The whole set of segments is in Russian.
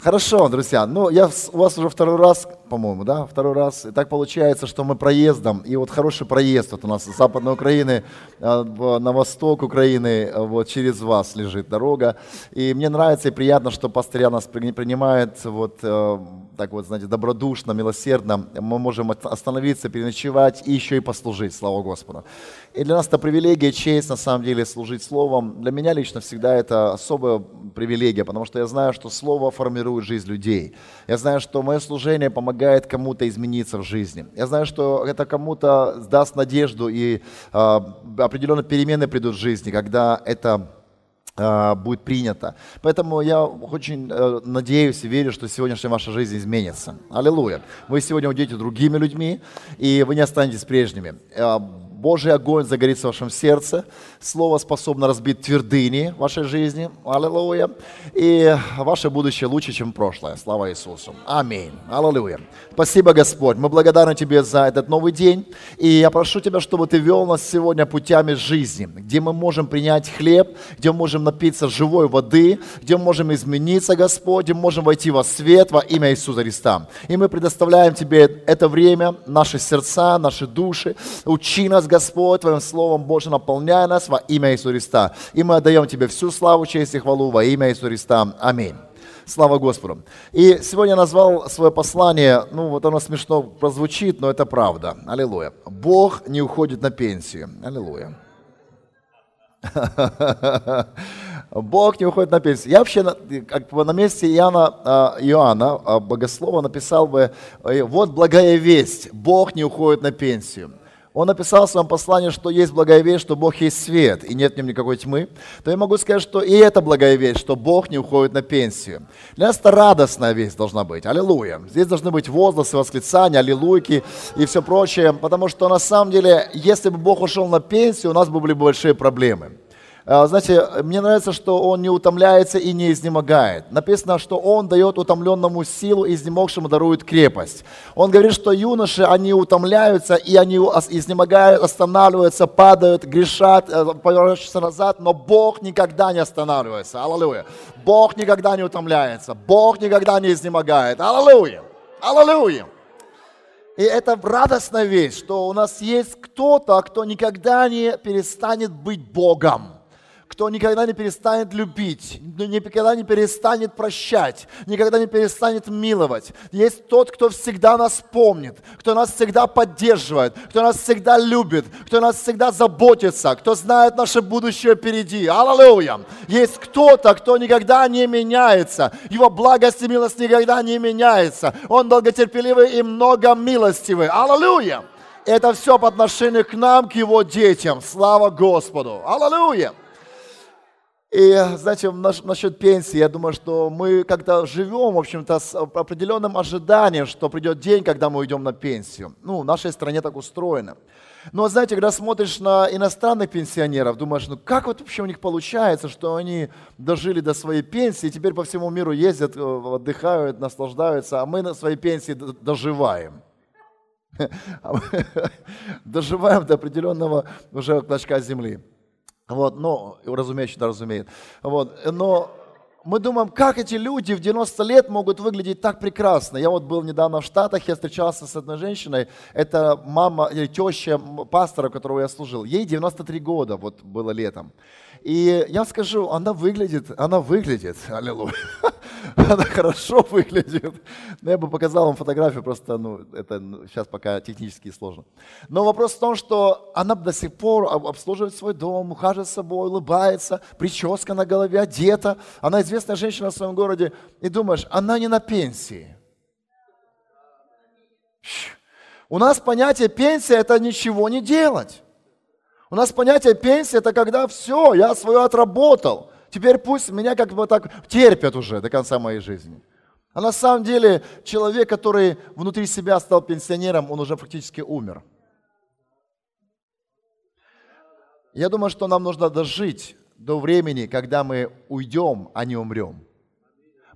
Хорошо, друзья. Ну, я у вас уже второй раз, по-моему, да, второй раз. И так получается, что мы проездом. И вот хороший проезд вот у нас с Западной Украины а, на восток Украины, а, вот через вас лежит дорога. И мне нравится и приятно, что пастыря нас принимает вот э, так вот, знаете, добродушно, милосердно. Мы можем остановиться, переночевать и еще и послужить, слава Господу. И для нас это привилегия, честь, на самом деле, служить Словом. Для меня лично всегда это особая привилегия, потому что я знаю, что Слово формирует жизнь людей. Я знаю, что мое служение помогает кому-то измениться в жизни. Я знаю, что это кому-то даст надежду и э, определенные перемены придут в жизни, когда это а, будет принято. Поэтому я очень э, надеюсь и верю, что сегодняшняя ваша жизнь изменится. Аллилуйя. Вы сегодня уйдете другими людьми, и вы не останетесь прежними. Божий огонь загорится в вашем сердце, Слово способно разбить твердыни в вашей жизни, аллилуйя, и ваше будущее лучше, чем прошлое. Слава Иисусу. Аминь. Аллилуйя. Спасибо, Господь. Мы благодарны Тебе за этот новый день, и я прошу Тебя, чтобы Ты вел нас сегодня путями жизни, где мы можем принять хлеб, где мы можем напиться живой воды, где мы можем измениться, Господь, где мы можем войти во свет во имя Иисуса Христа. И мы предоставляем Тебе это время, наши сердца, наши души. Учи нас, Господь, Твоим Словом Боже, наполняй нас во имя Иисуса Христа. И мы отдаем Тебе всю славу, честь и хвалу во имя Иисуса Христа. Аминь. Слава Господу. И сегодня я назвал свое послание, ну вот оно смешно прозвучит, но это правда. Аллилуйя. Бог не уходит на пенсию. Аллилуйя. Бог не уходит на пенсию. Я вообще как бы на месте Иоанна, а, Иоанна, а, богослова, написал бы, э, вот благая весть, Бог не уходит на пенсию он написал в своем послании, что есть благая весть, что Бог есть свет, и нет в нем никакой тьмы, то я могу сказать, что и это благая весть, что Бог не уходит на пенсию. Для нас это радостная весть должна быть. Аллилуйя. Здесь должны быть возгласы, восклицания, аллилуйки и все прочее, потому что на самом деле, если бы Бог ушел на пенсию, у нас бы были большие проблемы. А, знаете, мне нравится, что он не утомляется и не изнемогает. Написано, что он дает утомленному силу, изнемогшему дарует крепость. Он говорит, что юноши, они утомляются, и они изнемогают, останавливаются, падают, грешат, э, поворачиваются назад, но Бог никогда не останавливается. Аллилуйя. Бог никогда не утомляется. Бог никогда не изнемогает. Аллилуйя. Аллилуйя. И это радостная вещь, что у нас есть кто-то, кто никогда не перестанет быть Богом кто никогда не перестанет любить, никогда не перестанет прощать, никогда не перестанет миловать. Есть тот, кто всегда нас помнит, кто нас всегда поддерживает, кто нас всегда любит, кто нас всегда заботится, кто знает наше будущее впереди. Аллилуйя! Есть кто-то, кто никогда не меняется. Его благость и милость никогда не меняется. Он долготерпеливый и много милостивый. Аллилуйя! Это все по отношению к нам, к его детям. Слава Господу! Аллилуйя! И, знаете, насчет пенсии, я думаю, что мы когда живем, в общем-то, с определенным ожиданием, что придет день, когда мы уйдем на пенсию. Ну, в нашей стране так устроено. Но, знаете, когда смотришь на иностранных пенсионеров, думаешь, ну как вот вообще у них получается, что они дожили до своей пенсии, теперь по всему миру ездят, э, отдыхают, наслаждаются, а мы на своей пенсии доживаем. Доживаем до определенного уже клочка земли. Вот, но, разумеется, да, разумеет. Вот, но мы думаем, как эти люди в 90 лет могут выглядеть так прекрасно. Я вот был недавно в Штатах, я встречался с одной женщиной, это мама или теща пастора, которого я служил. Ей 93 года, вот было летом. И я скажу, она выглядит, она выглядит, аллилуйя, она хорошо выглядит. Но я бы показал вам фотографию, просто ну, это сейчас пока технически сложно. Но вопрос в том, что она до сих пор обслуживает свой дом, ухаживает за собой, улыбается, прическа на голове, одета. Она известная женщина в своем городе. И думаешь, она не на пенсии. У нас понятие пенсия – это ничего не делать. У нас понятие пенсии – это когда все, я свое отработал. Теперь пусть меня как бы так терпят уже до конца моей жизни. А на самом деле человек, который внутри себя стал пенсионером, он уже фактически умер. Я думаю, что нам нужно дожить до времени, когда мы уйдем, а не умрем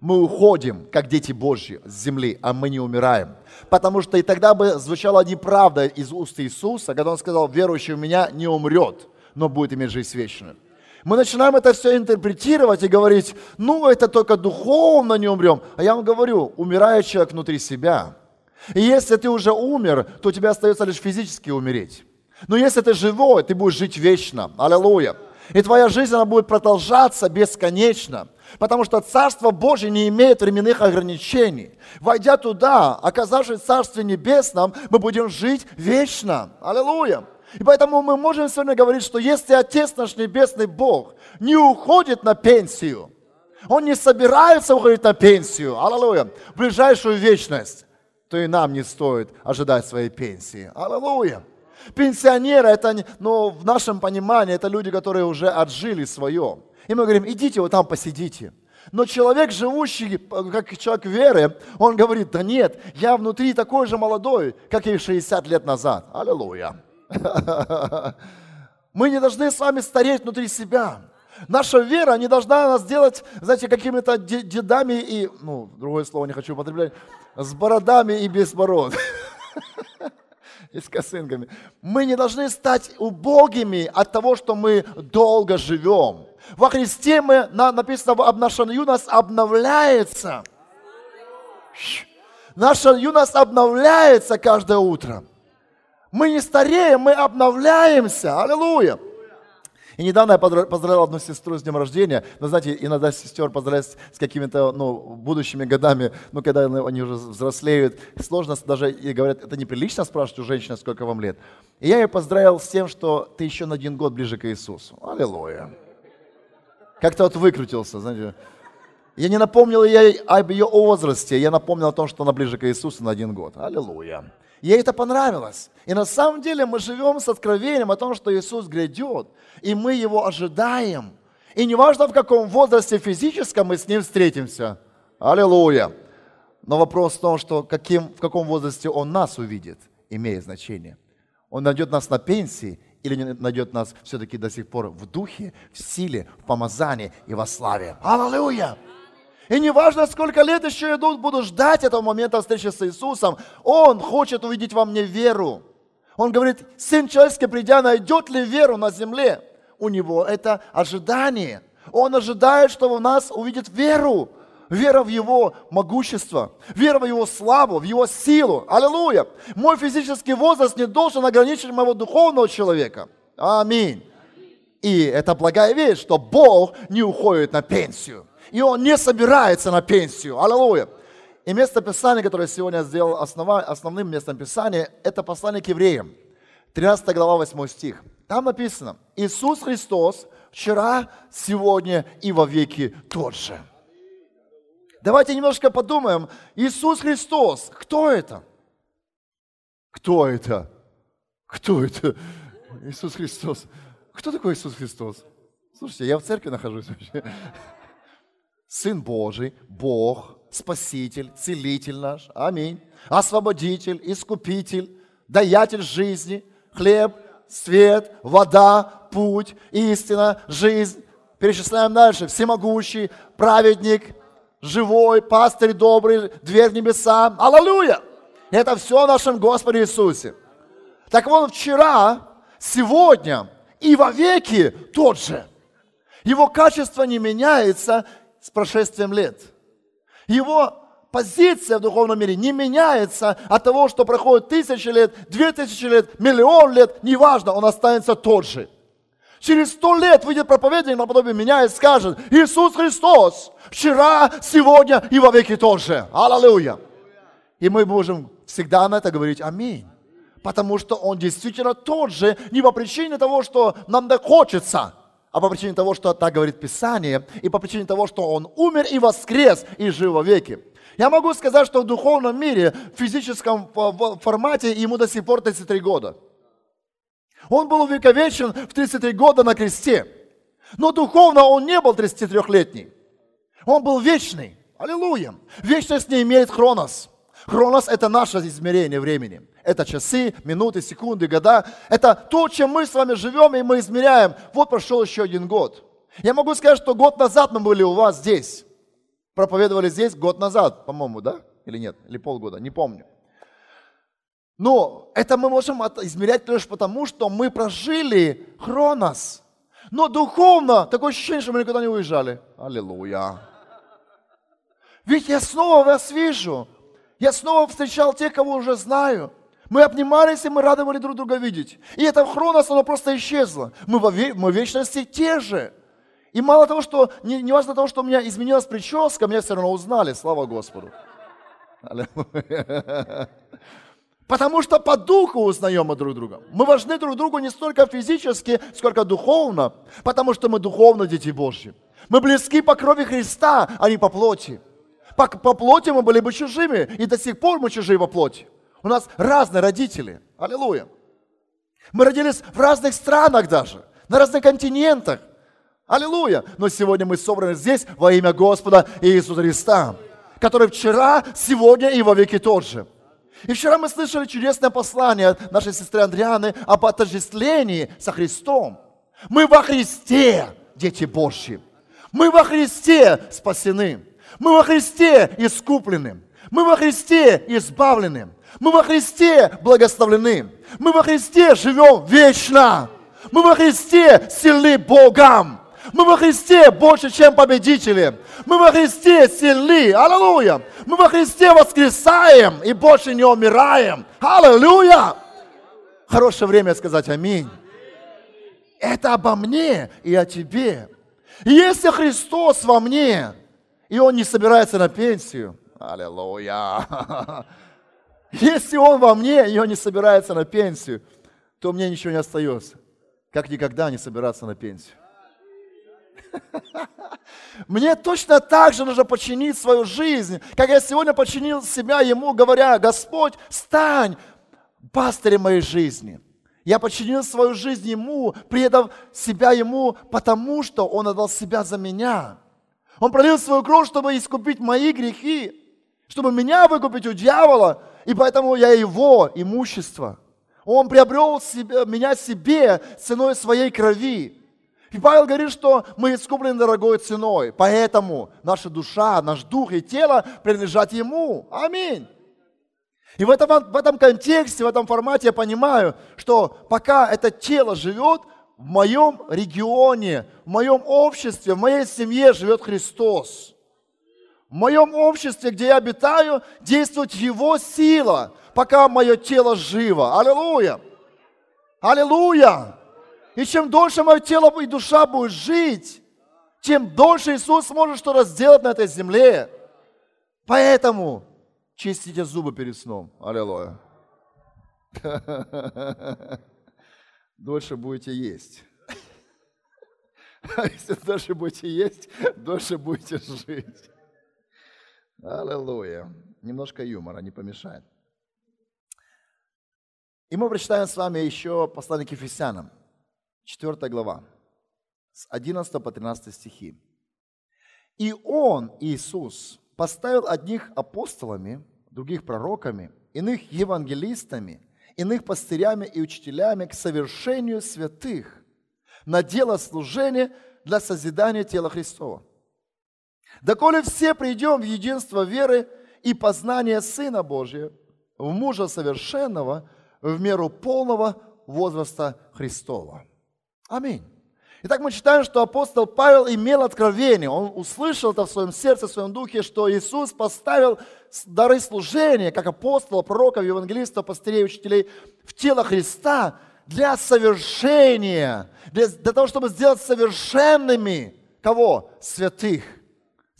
мы уходим, как дети Божьи, с земли, а мы не умираем. Потому что и тогда бы звучала неправда из уст Иисуса, когда Он сказал, верующий в Меня не умрет, но будет иметь жизнь вечную. Мы начинаем это все интерпретировать и говорить, ну это только духовно не умрем. А я вам говорю, умирает человек внутри себя. И если ты уже умер, то у тебя остается лишь физически умереть. Но если ты живой, ты будешь жить вечно. Аллилуйя. И твоя жизнь, она будет продолжаться бесконечно. Потому что Царство Божье не имеет временных ограничений. Войдя туда, оказавшись в Царстве Небесном, мы будем жить вечно. Аллилуйя. И поэтому мы можем сегодня говорить, что если Отец наш Небесный Бог не уходит на пенсию, Он не собирается уходить на пенсию, аллилуйя, в ближайшую вечность, то и нам не стоит ожидать своей пенсии. Аллилуйя. Пенсионеры, это, ну, в нашем понимании, это люди, которые уже отжили свое. И мы говорим, идите вот там посидите. Но человек, живущий как человек веры, он говорит, да нет, я внутри такой же молодой, как и 60 лет назад. Аллилуйя. Мы не должны с вами стареть внутри себя. Наша вера не должна нас делать, знаете, какими-то дедами и, ну, другое слово не хочу употреблять, с бородами и без бород. И с косынками. Мы не должны стать убогими от того, что мы долго живем. Во Христе мы, написано, наша юность обновляется. Наша юность обновляется каждое утро. Мы не стареем, мы обновляемся. Аллилуйя. И недавно я поздравил одну сестру с днем рождения. Но знаете, иногда сестер поздравлять с какими-то ну, будущими годами, ну, когда они уже взрослеют, сложно даже, и говорят, это неприлично спрашивать у женщины, сколько вам лет. И я ее поздравил с тем, что ты еще на один год ближе к Иисусу. Аллилуйя. Как-то вот выкрутился, знаете. Я не напомнил ей об ее возрасте, я напомнил о том, что она ближе к Иисусу на один год. Аллилуйя. Ей это понравилось. И на самом деле мы живем с откровением о том, что Иисус грядет, и мы Его ожидаем. И неважно, в каком возрасте физическом мы с Ним встретимся. Аллилуйя. Но вопрос в том, что каким, в каком возрасте Он нас увидит, имеет значение. Он найдет нас на пенсии или найдет нас все-таки до сих пор в духе, в силе, в помазании и во славе. Аллилуйя! И не важно, сколько лет еще идут, буду ждать этого момента встречи с Иисусом. Он хочет увидеть во мне веру. Он говорит, Сын человеческий, придя, найдет ли веру на земле? У него это ожидание. Он ожидает, что в нас увидит веру. Вера в Его могущество, вера в Его славу, в Его силу. Аллилуйя. Мой физический возраст не должен ограничить моего духовного человека. Аминь. И это благая вещь, что Бог не уходит на пенсию и он не собирается на пенсию. Аллилуйя. И место Писания, которое сегодня сделал основа, основным местом Писания, это послание к евреям. 13 глава, 8 стих. Там написано, Иисус Христос вчера, сегодня и во веки тот же. Давайте немножко подумаем. Иисус Христос, кто это? Кто это? Кто это? Иисус Христос. Кто такой Иисус Христос? Слушайте, я в церкви нахожусь вообще. Сын Божий, Бог, Спаситель, Целитель наш, аминь, Освободитель, Искупитель, Даятель жизни, хлеб, свет, вода, путь, истина, жизнь. Перечисляем дальше. Всемогущий, праведник, живой, пастырь добрый, дверь в небеса. Аллилуйя! Это все о нашем Господе Иисусе. Так вот, вчера, сегодня и во веки тот же. Его качество не меняется, с прошествием лет. Его позиция в духовном мире не меняется от того, что проходит тысячи лет, две тысячи лет, миллион лет, неважно, он останется тот же. Через сто лет выйдет проповедник наподобие меня и скажет, Иисус Христос вчера, сегодня и во веки тот же. Аллилуйя. И мы можем всегда на это говорить аминь. Потому что Он действительно тот же, не по причине того, что нам так хочется – а по причине того, что так говорит Писание, и по причине того, что Он умер и воскрес и жил во веки. Я могу сказать, что в духовном мире, в физическом формате ему до сих пор 33 года. Он был увековечен в 33 года на кресте. Но духовно он не был 33-летний. Он был вечный. Аллилуйя. Вечность не имеет хронос. Хронос – это наше измерение времени. Это часы, минуты, секунды, года. Это то, чем мы с вами живем, и мы измеряем. Вот прошел еще один год. Я могу сказать, что год назад мы были у вас здесь. Проповедовали здесь год назад, по-моему, да? Или нет? Или полгода, не помню. Но это мы можем измерять лишь потому, что мы прожили хронос. Но духовно такое ощущение, что мы никуда не уезжали. Аллилуйя. Ведь я снова вас вижу. Я снова встречал тех, кого уже знаю. Мы обнимались, и мы рады были друг друга видеть. И это хронос, оно просто исчезло. Мы, во, в вечности те же. И мало того, что, не, не важно того, что у меня изменилась прическа, меня все равно узнали, слава Господу. Потому что по духу узнаем мы друг друга. Мы важны друг другу не столько физически, сколько духовно, потому что мы духовно дети Божьи. Мы близки по крови Христа, а не по плоти. По, по плоти мы были бы чужими, и до сих пор мы чужие во плоти. У нас разные родители. Аллилуйя. Мы родились в разных странах даже, на разных континентах. Аллилуйя. Но сегодня мы собраны здесь во имя Господа Иисуса Христа, который вчера, сегодня и во веки тот же. И вчера мы слышали чудесное послание от нашей сестры Андрианы об отождествлении со Христом. Мы во Христе, дети Божьи. Мы во Христе спасены. Мы во Христе искуплены. Мы во Христе избавлены. Мы во Христе благословлены. Мы во Христе живем вечно. Мы во Христе сильны Богом. Мы во Христе больше, чем победители. Мы во Христе сильны. Аллилуйя. Мы во Христе воскресаем и больше не умираем. Аллилуйя. Хорошее время сказать аминь. Это обо мне и о тебе. если Христос во мне, и Он не собирается на пенсию, аллилуйя. Если Он во мне, и Он не собирается на пенсию, то мне ничего не остается, как никогда не собираться на пенсию. Мне точно так же нужно починить свою жизнь, как я сегодня починил себя Ему, говоря, Господь, стань пастырем моей жизни. Я починил свою жизнь Ему, предав себя Ему, потому что Он отдал себя за меня. Он пролил свою кровь, чтобы искупить мои грехи, чтобы меня выкупить у дьявола, и поэтому я Его имущество. Он приобрел себе, меня себе ценой своей крови. И Павел говорит, что мы искуплены дорогой ценой, поэтому наша душа, наш дух и тело принадлежат Ему. Аминь. И в этом, в этом контексте, в этом формате я понимаю, что пока это тело живет, в моем регионе, в моем обществе, в моей семье живет Христос. В моем обществе, где я обитаю, действует Его сила, пока мое тело живо. Аллилуйя! Аллилуйя! И чем дольше мое тело и душа будет жить, тем дольше Иисус сможет что-то сделать на этой земле. Поэтому чистите зубы перед сном. Аллилуйя. Дольше будете есть. А если дольше будете есть, дольше будете жить. Аллилуйя. Немножко юмора не помешает. И мы прочитаем с вами еще послание к Ефесянам. 4 глава, с 11 по 13 стихи. «И Он, Иисус, поставил одних апостолами, других пророками, иных евангелистами, иных пастырями и учителями к совершению святых, на дело служения для созидания тела Христова. Доколе все придем в единство веры и познания Сына Божия, в мужа совершенного, в меру полного возраста Христова. Аминь. Итак, мы читаем, что апостол Павел имел откровение. Он услышал это в своем сердце, в своем духе, что Иисус поставил дары служения, как апостола, пророков, евангелистов, пастырей, учителей, в тело Христа для совершения, для, для того, чтобы сделать совершенными кого? Святых.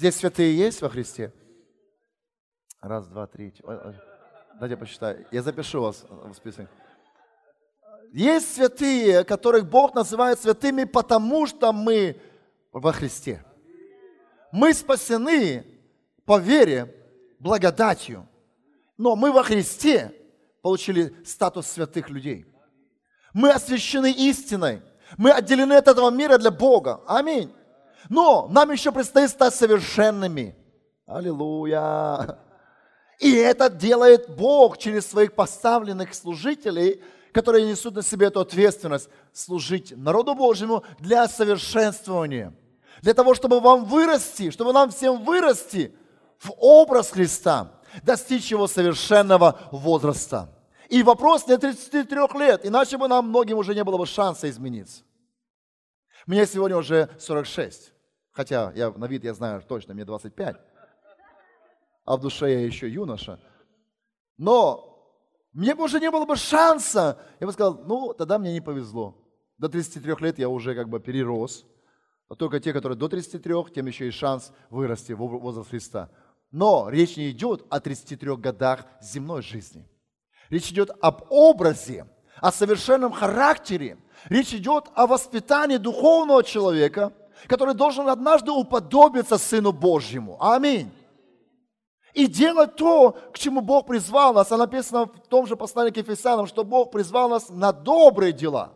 Здесь святые есть во Христе? Раз, два, три. Дайте посчитаю. Я запишу вас в список. Есть святые, которых Бог называет святыми, потому что мы во Христе. Мы спасены по вере, благодатью. Но мы во Христе получили статус святых людей. Мы освящены истиной. Мы отделены от этого мира для Бога. Аминь. Но нам еще предстоит стать совершенными. Аллилуйя. И это делает Бог через своих поставленных служителей – которые несут на себе эту ответственность служить народу Божьему для совершенствования. Для того, чтобы вам вырасти, чтобы нам всем вырасти в образ Христа, достичь его совершенного возраста. И вопрос не 33 лет, иначе бы нам многим уже не было бы шанса измениться. Мне сегодня уже 46. Хотя я на вид я знаю точно, мне 25. А в душе я еще юноша. Но мне бы уже не было бы шанса. Я бы сказал, ну, тогда мне не повезло. До 33 лет я уже как бы перерос. А только те, которые до 33, тем еще есть шанс вырасти в возраст Христа. Но речь не идет о 33 годах земной жизни. Речь идет об образе, о совершенном характере. Речь идет о воспитании духовного человека, который должен однажды уподобиться Сыну Божьему. Аминь. И делать то, к чему Бог призвал нас. А написано в том же послании к Ефесянам, что Бог призвал нас на добрые дела.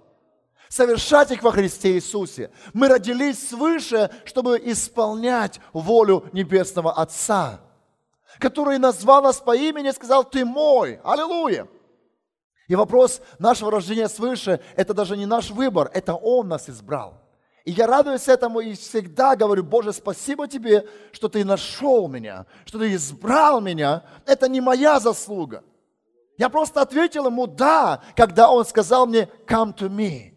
Совершать их во Христе Иисусе. Мы родились свыше, чтобы исполнять волю Небесного Отца который назвал нас по имени и сказал, ты мой. Аллилуйя. И вопрос нашего рождения свыше, это даже не наш выбор, это Он нас избрал. И я радуюсь этому и всегда говорю, Боже, спасибо Тебе, что Ты нашел меня, что Ты избрал меня. Это не моя заслуга. Я просто ответил Ему «да», когда Он сказал мне «come to me»,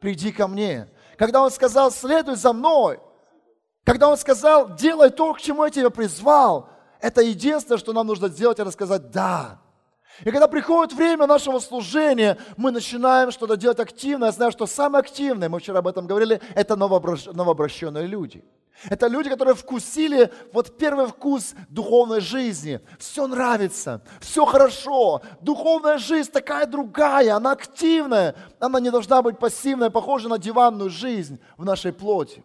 «приди ко мне». Когда Он сказал «следуй за мной», когда Он сказал «делай то, к чему я тебя призвал», это единственное, что нам нужно сделать, это сказать «да». И когда приходит время нашего служения, мы начинаем что-то делать активно. Я знаю, что самое активное, мы вчера об этом говорили, это новообращенные люди. Это люди, которые вкусили вот первый вкус духовной жизни. Все нравится, все хорошо. Духовная жизнь такая другая, она активная. Она не должна быть пассивная, похожа на диванную жизнь в нашей плоти.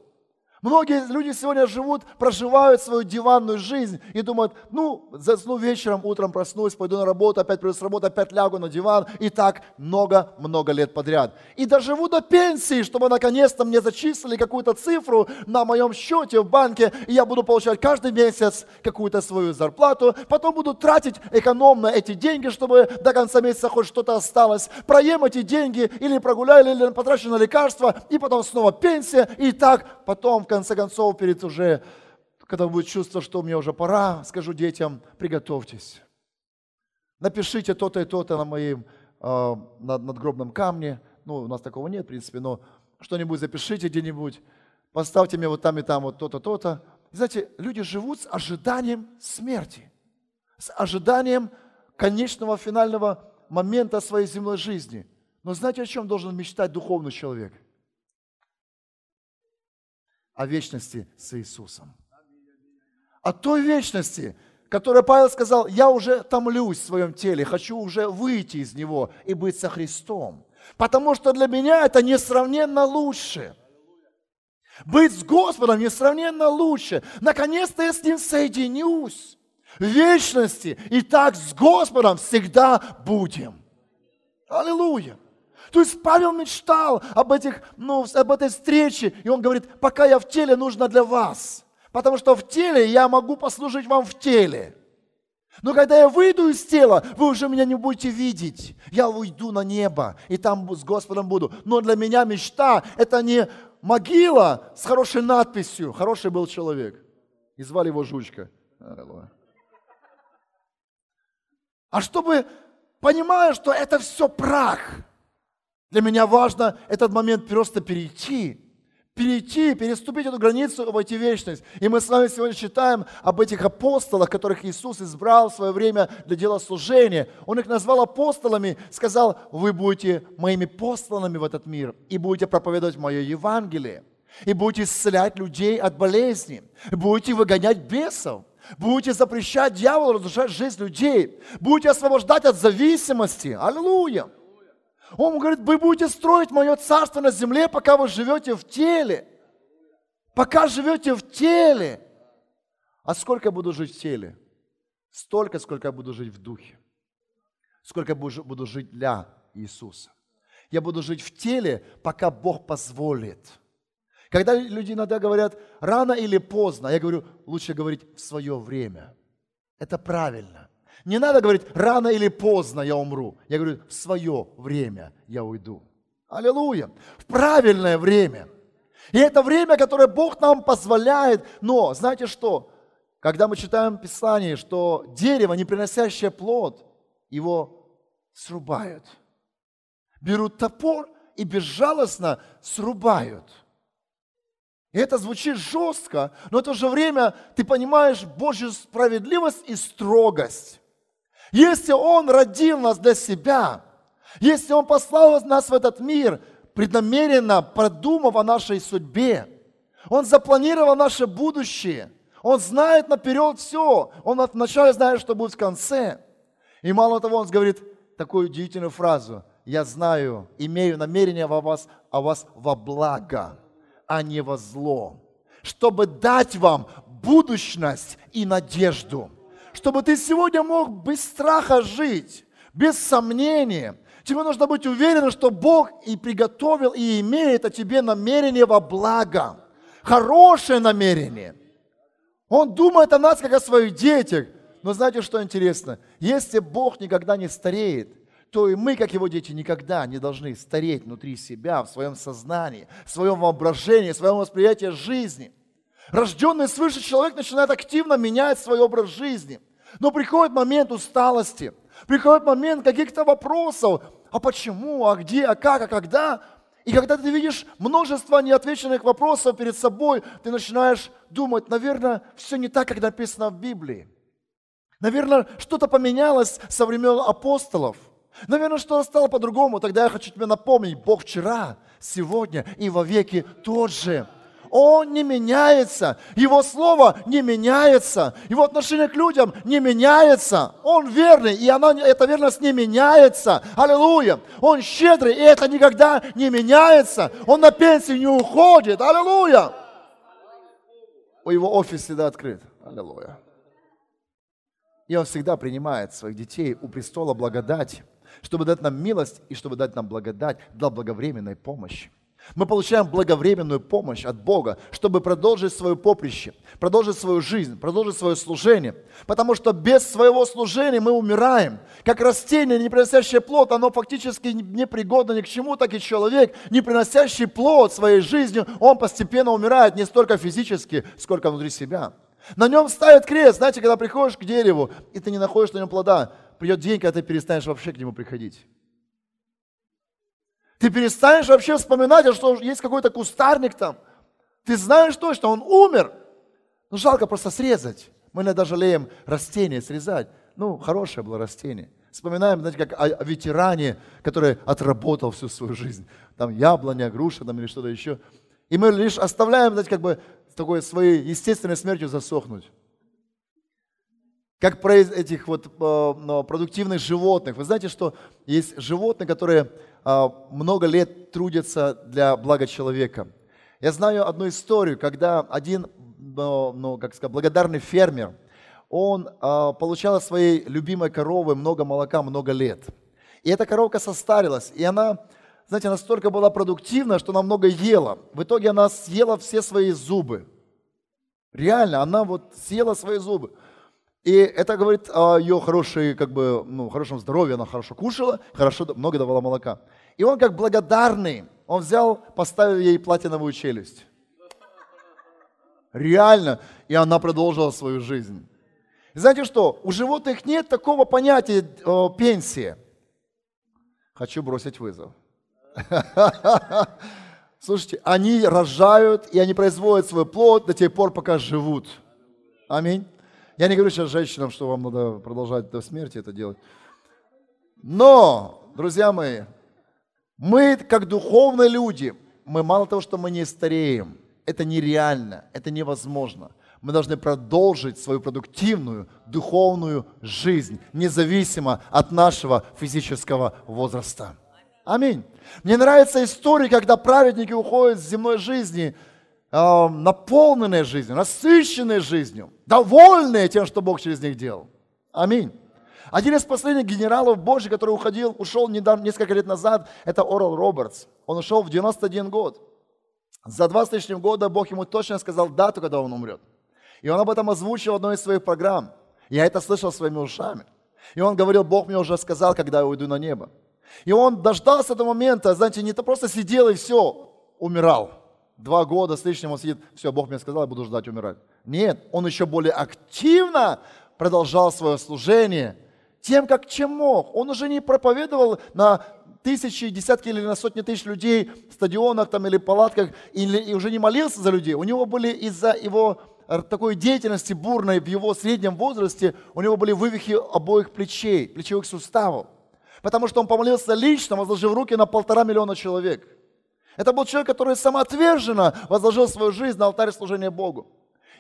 Многие люди сегодня живут, проживают свою диванную жизнь и думают, ну, засну вечером, утром проснусь, пойду на работу, опять приду с работы, опять лягу на диван. И так много-много лет подряд. И доживу до пенсии, чтобы наконец-то мне зачислили какую-то цифру на моем счете в банке, и я буду получать каждый месяц какую-то свою зарплату. Потом буду тратить экономно эти деньги, чтобы до конца месяца хоть что-то осталось. Проем эти деньги или прогуляю, или потрачу на лекарства, и потом снова пенсия. И так потом конце концов, перед уже, когда будет чувство, что мне уже пора, скажу детям, приготовьтесь. Напишите то-то и то-то на моем э, над, надгробном камне. Ну, у нас такого нет, в принципе, но что-нибудь запишите где-нибудь. Поставьте мне вот там и там вот то-то, то-то. Знаете, люди живут с ожиданием смерти, с ожиданием конечного финального момента своей земной жизни. Но знаете, о чем должен мечтать духовный человек – о вечности с Иисусом. О той вечности, которой Павел сказал, я уже томлюсь в своем теле, хочу уже выйти из него и быть со Христом. Потому что для меня это несравненно лучше. Быть с Господом несравненно лучше. Наконец-то я с Ним соединюсь в вечности. И так с Господом всегда будем. Аллилуйя. То есть Павел мечтал об, этих, ну, об этой встрече, и он говорит, пока я в теле, нужно для вас. Потому что в теле я могу послужить вам в теле. Но когда я выйду из тела, вы уже меня не будете видеть. Я уйду на небо, и там с Господом буду. Но для меня мечта – это не могила с хорошей надписью. Хороший был человек. И звали его Жучка. А чтобы, понимая, что это все прах – для меня важно этот момент просто перейти, перейти, переступить эту границу, войти в вечность. И мы с вами сегодня читаем об этих апостолах, которых Иисус избрал в свое время для дела служения. Он их назвал апостолами, сказал, вы будете моими посланными в этот мир и будете проповедовать мое Евангелие, и будете исцелять людей от болезней, будете выгонять бесов, будете запрещать дьяволу разрушать жизнь людей, будете освобождать от зависимости. Аллилуйя! Он говорит, вы будете строить мое царство на земле, пока вы живете в теле. Пока живете в теле. А сколько я буду жить в теле? Столько, сколько я буду жить в духе. Сколько я буду жить для Иисуса. Я буду жить в теле, пока Бог позволит. Когда люди иногда говорят, рано или поздно, я говорю, лучше говорить в свое время. Это правильно. Не надо говорить, рано или поздно я умру. Я говорю, в свое время я уйду. Аллилуйя. В правильное время. И это время, которое Бог нам позволяет. Но, знаете что? Когда мы читаем в Писании, что дерево, не приносящее плод, его срубают. Берут топор и безжалостно срубают. И это звучит жестко, но в то же время ты понимаешь Божью справедливость и строгость. Если Он родил нас для себя, если Он послал нас в этот мир, преднамеренно продумав о нашей судьбе, Он запланировал наше будущее, Он знает наперед все, Он вначале знает, что будет в конце. И мало того, Он говорит такую удивительную фразу, «Я знаю, имею намерение о вас, о вас во благо» а не во зло, чтобы дать вам будущность и надежду, чтобы ты сегодня мог без страха жить, без сомнения. Тебе нужно быть уверенным, что Бог и приготовил, и имеет о тебе намерение во благо, хорошее намерение. Он думает о нас, как о своих детях. Но знаете, что интересно? Если Бог никогда не стареет, то и мы, как его дети, никогда не должны стареть внутри себя, в своем сознании, в своем воображении, в своем восприятии жизни. Рожденный свыше человек начинает активно менять свой образ жизни. Но приходит момент усталости, приходит момент каких-то вопросов, а почему, а где, а как, а когда. И когда ты видишь множество неотвеченных вопросов перед собой, ты начинаешь думать, наверное, все не так, как написано в Библии. Наверное, что-то поменялось со времен апостолов – Наверное, что стало по-другому. Тогда я хочу тебе напомнить, Бог вчера, сегодня и во веки тот же. Он не меняется. Его слово не меняется. Его отношение к людям не меняется. Он верный, и она, эта верность не меняется. Аллилуйя. Он щедрый, и это никогда не меняется. Он на пенсию не уходит. Аллилуйя. У его офис всегда открыт. Аллилуйя. И он всегда принимает своих детей у престола благодати чтобы дать нам милость и чтобы дать нам благодать, дал благовременной помощи. Мы получаем благовременную помощь от Бога, чтобы продолжить свое поприще, продолжить свою жизнь, продолжить свое служение. Потому что без своего служения мы умираем. Как растение, не приносящее плод, оно фактически не пригодно ни к чему, так и человек, не приносящий плод своей жизнью, он постепенно умирает не столько физически, сколько внутри себя. На нем ставят крест. Знаете, когда приходишь к дереву, и ты не находишь на нем плода, придет день, когда ты перестанешь вообще к нему приходить. Ты перестанешь вообще вспоминать, что есть какой-то кустарник там. Ты знаешь точно, он умер. Ну, жалко просто срезать. Мы иногда жалеем растение срезать. Ну, хорошее было растение. Вспоминаем, знаете, как о, о ветеране, который отработал всю свою жизнь. Там яблоня, груша там, или что-то еще. И мы лишь оставляем, знаете, как бы такой своей естественной смертью засохнуть как про этих вот э, продуктивных животных. Вы знаете, что есть животные, которые много лет трудятся для блага человека. Я знаю одну историю, когда один, ну, как сказать, благодарный фермер, он э, получал от своей любимой коровы много молока много лет. И эта коровка состарилась, и она, знаете, настолько была продуктивна, что она много ела. В итоге она съела все свои зубы. Реально, она вот съела свои зубы. И это говорит о ее хорошей, как бы, ну, хорошем здоровье, она хорошо кушала, хорошо, много давала молока. И он как благодарный, он взял, поставил ей платиновую челюсть. Реально. И она продолжила свою жизнь. И знаете что? У животных нет такого понятия о, пенсии. Хочу бросить вызов. Слушайте, они рожают, и они производят свой плод до тех пор, пока живут. Аминь. Я не говорю сейчас женщинам, что вам надо продолжать до смерти это делать. Но, друзья мои, мы, как духовные люди, мы мало того, что мы не стареем, это нереально, это невозможно. Мы должны продолжить свою продуктивную духовную жизнь, независимо от нашего физического возраста. Аминь. Мне нравится история, когда праведники уходят с земной жизни – э, наполненные жизнью, насыщенные жизнью, довольные тем, что Бог через них делал. Аминь. Один из последних генералов Божьих, который уходил, ушел недавно, несколько лет назад, это Орел Робертс. Он ушел в 91 год. За два с лишним года Бог ему точно сказал дату, когда он умрет. И он об этом озвучил в одной из своих программ. Я это слышал своими ушами. И он говорил, Бог мне уже сказал, когда я уйду на небо. И он дождался этого момента, знаете, не то просто сидел и все, умирал два года с лишним он сидит, все, Бог мне сказал, я буду ждать умирать. Нет, он еще более активно продолжал свое служение тем, как чем мог. Он уже не проповедовал на тысячи, десятки или на сотни тысяч людей в стадионах там, или палатках, или, и уже не молился за людей. У него были из-за его такой деятельности бурной в его среднем возрасте, у него были вывихи обоих плечей, плечевых суставов. Потому что он помолился лично, возложив руки на полтора миллиона человек. Это был человек, который самоотверженно возложил свою жизнь на алтарь служения Богу.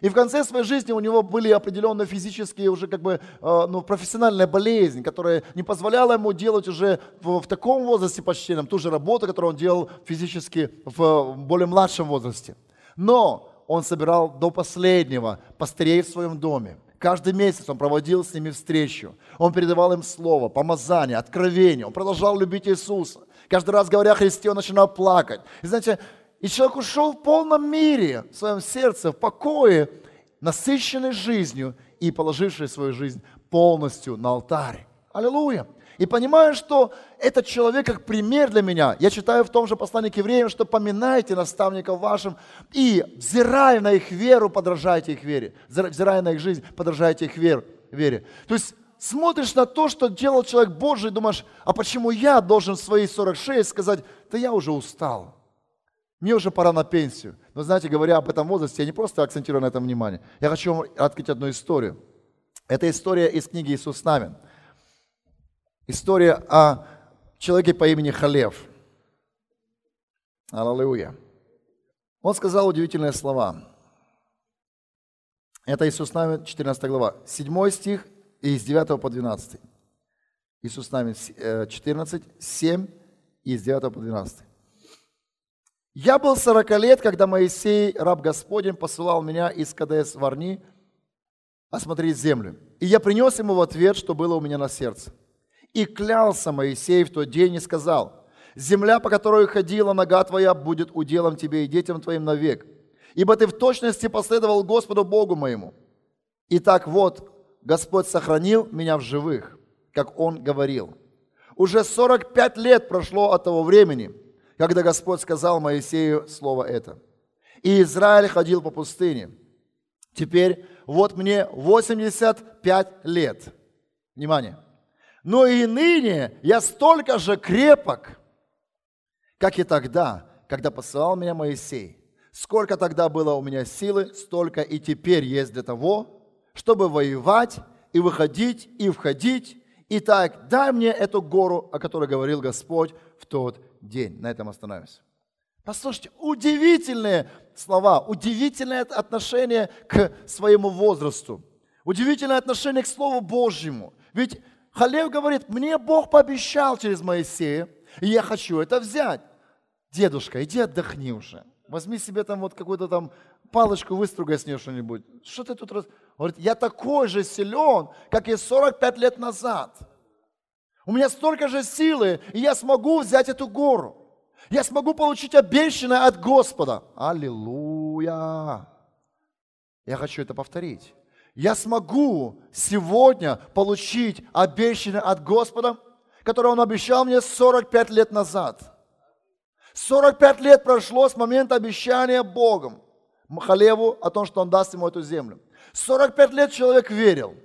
И в конце своей жизни у него были определенные физические, уже как бы, э, ну, профессиональная болезнь, которая не позволяла ему делать уже в, в таком возрасте почти ту же работу, которую он делал физически в более младшем возрасте. Но он собирал до последнего пастырей в своем доме. Каждый месяц он проводил с ними встречу. Он передавал им слово, помазание, откровение. Он продолжал любить Иисуса. Каждый раз, говоря о Христе, он начинал плакать. И знаете, и человек ушел в полном мире, в своем сердце, в покое, насыщенной жизнью и положивший свою жизнь полностью на алтарь. Аллилуйя. И понимаю, что этот человек как пример для меня. Я читаю в том же послании к евреям, что поминайте наставников вашим и, взирая на их веру, подражайте их вере. Взирая на их жизнь, подражайте их вер, вере. То есть смотришь на то, что делал человек Божий, и думаешь, а почему я должен в свои 46 сказать, да я уже устал, мне уже пора на пенсию. Но знаете, говоря об этом возрасте, я не просто акцентирую на этом внимание. Я хочу вам открыть одну историю. Это история из книги «Иисус нами». История о человеке по имени Халев. Аллилуйя. Он сказал удивительные слова. Это Иисус нами, 14 глава. 7 стих и с 9 по 12. Иисус с нами 14, 7 и с 9 по 12. «Я был 40 лет, когда Моисей, раб Господень, посылал меня из Кадес Варни осмотреть землю. И я принес ему в ответ, что было у меня на сердце. И клялся Моисей в тот день и сказал, «Земля, по которой ходила нога твоя, будет уделом тебе и детям твоим навек, ибо ты в точности последовал Господу Богу моему. Итак, вот, Господь сохранил меня в живых, как Он говорил. Уже 45 лет прошло от того времени, когда Господь сказал Моисею слово это. И Израиль ходил по пустыне. Теперь вот мне 85 лет. Внимание. Но и ныне я столько же крепок, как и тогда, когда посылал меня Моисей. Сколько тогда было у меня силы, столько и теперь есть для того, чтобы воевать и выходить и входить. Итак, дай мне эту гору, о которой говорил Господь в тот день. На этом остановимся. Послушайте, удивительные слова, удивительное отношение к своему возрасту, удивительное отношение к Слову Божьему. Ведь Халев говорит, мне Бог пообещал через Моисея, и я хочу это взять. Дедушка, иди отдохни уже. Возьми себе там вот какую-то там палочку, выстругай с нее что-нибудь. Что ты тут раз... Говорит, я такой же силен, как и 45 лет назад. У меня столько же силы, и я смогу взять эту гору. Я смогу получить обещанное от Господа. Аллилуйя. Я хочу это повторить. Я смогу сегодня получить обещанное от Господа, которое Он обещал мне 45 лет назад. 45 лет прошло с момента обещания Богом Махалеву о том, что Он даст ему эту землю. 45 лет человек верил.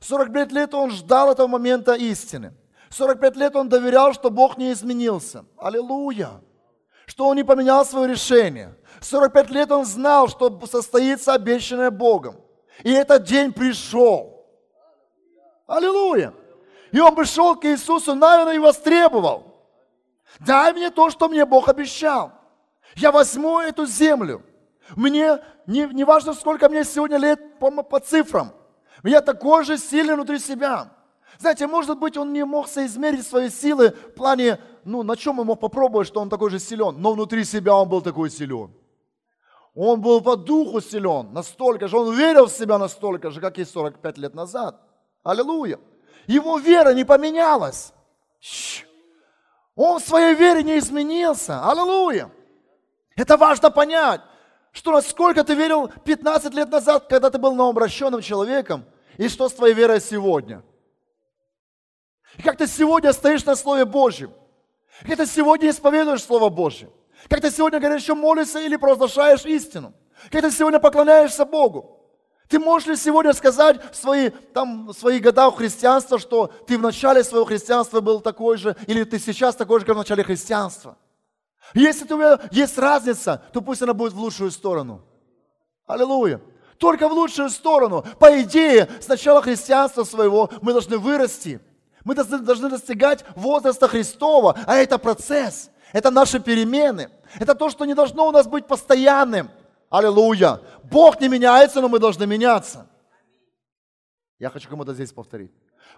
45 лет он ждал этого момента истины. 45 лет он доверял, что Бог не изменился. Аллилуйя. Что он не поменял свое решение. 45 лет он знал, что состоится обещанное Богом. И этот день пришел. Аллилуйя. И он пришел к Иисусу, наверное, и востребовал. Дай мне то, что мне Бог обещал. Я возьму эту землю. Мне не, не важно, сколько мне сегодня лет по, по цифрам. Я такой же сильный внутри себя. Знаете, может быть, он не мог соизмерить свои силы в плане, ну, на чем он мог попробовать, что он такой же силен. Но внутри себя он был такой силен. Он был по духу силен настолько же, он верил в себя настолько же, как и 45 лет назад. Аллилуйя. Его вера не поменялась. Он в своей вере не изменился. Аллилуйя. Это важно понять что насколько ты верил 15 лет назад, когда ты был новообращенным человеком, и что с твоей верой сегодня. И как ты сегодня стоишь на Слове Божьем. Как ты сегодня исповедуешь Слово Божье. Как ты сегодня горячо молишься или провозглашаешь истину. Как ты сегодня поклоняешься Богу. Ты можешь ли сегодня сказать в свои, там, в свои года христианства, что ты в начале своего христианства был такой же, или ты сейчас такой же, как в начале христианства? Если у есть разница, то пусть она будет в лучшую сторону. Аллилуйя. Только в лучшую сторону. По идее, с начала христианства своего мы должны вырасти. Мы должны достигать возраста Христова, а это процесс. Это наши перемены. Это то, что не должно у нас быть постоянным. Аллилуйя. Бог не меняется, но мы должны меняться. Я хочу кому-то здесь повторить.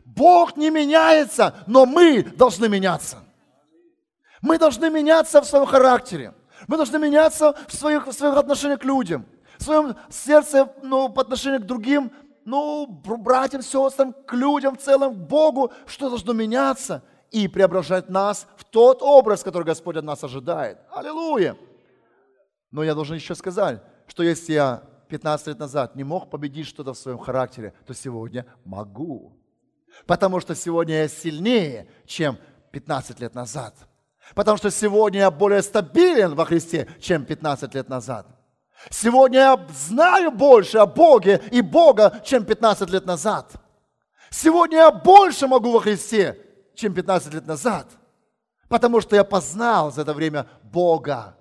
Бог не меняется, но мы должны меняться. Мы должны меняться в своем характере. Мы должны меняться в своих, в своих отношениях к людям. В своем сердце ну, по отношению к другим, ну, братьям, сестрам, к людям в целом, к Богу, что должно меняться и преображать нас в тот образ, который Господь от нас ожидает. Аллилуйя! Но я должен еще сказать, что если я 15 лет назад не мог победить что-то в своем характере, то сегодня могу. Потому что сегодня я сильнее, чем 15 лет назад. Потому что сегодня я более стабилен во Христе, чем 15 лет назад. Сегодня я знаю больше о Боге и Бога, чем 15 лет назад. Сегодня я больше могу во Христе, чем 15 лет назад. Потому что я познал за это время Бога.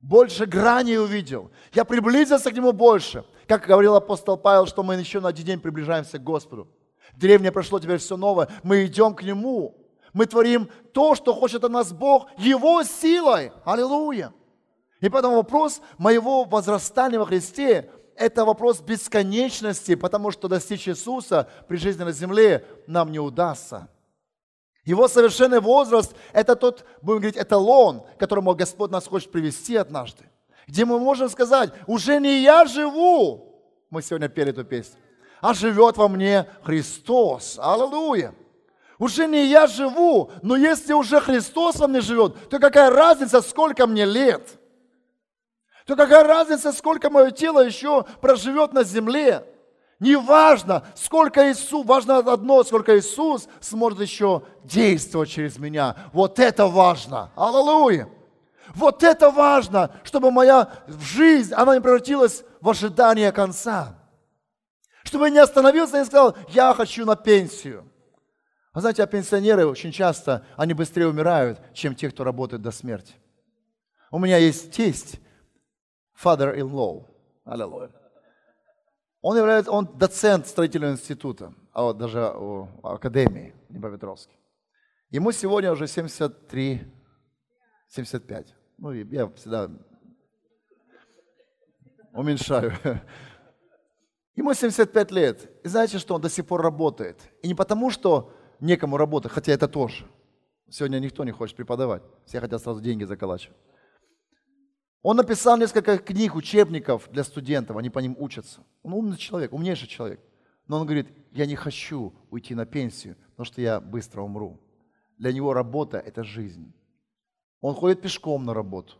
Больше граней увидел. Я приблизился к Нему больше. Как говорил апостол Павел, что мы еще на один день приближаемся к Господу. Древнее прошло, теперь все новое. Мы идем к Нему. Мы творим то, что хочет от нас Бог, Его силой. Аллилуйя. И поэтому вопрос моего возрастания во Христе – это вопрос бесконечности, потому что достичь Иисуса при жизни на земле нам не удастся. Его совершенный возраст – это тот, будем говорить, эталон, к которому Господь нас хочет привести однажды. Где мы можем сказать, уже не я живу, мы сегодня пели эту песню, а живет во мне Христос. Аллилуйя. Уже не я живу, но если уже Христос во мне живет, то какая разница, сколько мне лет – то какая разница, сколько мое тело еще проживет на земле? Не важно, сколько Иисус, важно одно, сколько Иисус сможет еще действовать через меня. Вот это важно. Аллилуйя. Вот это важно, чтобы моя жизнь, она не превратилась в ожидание конца. Чтобы я не остановился и не сказал, я хочу на пенсию. Вы знаете, а пенсионеры очень часто, они быстрее умирают, чем те, кто работает до смерти. У меня есть тесть, father-in-law. Аллилуйя. Он является, он доцент строительного института, а вот даже у академии Днепропетровской. Ему сегодня уже 73, 75. Ну, я всегда уменьшаю. Ему 75 лет. И знаете, что он до сих пор работает. И не потому, что некому работать, хотя это тоже. Сегодня никто не хочет преподавать. Все хотят сразу деньги заколачивать. Он написал несколько книг, учебников для студентов, они по ним учатся. Он умный человек, умнейший человек. Но он говорит, я не хочу уйти на пенсию, потому что я быстро умру. Для него работа – это жизнь. Он ходит пешком на работу,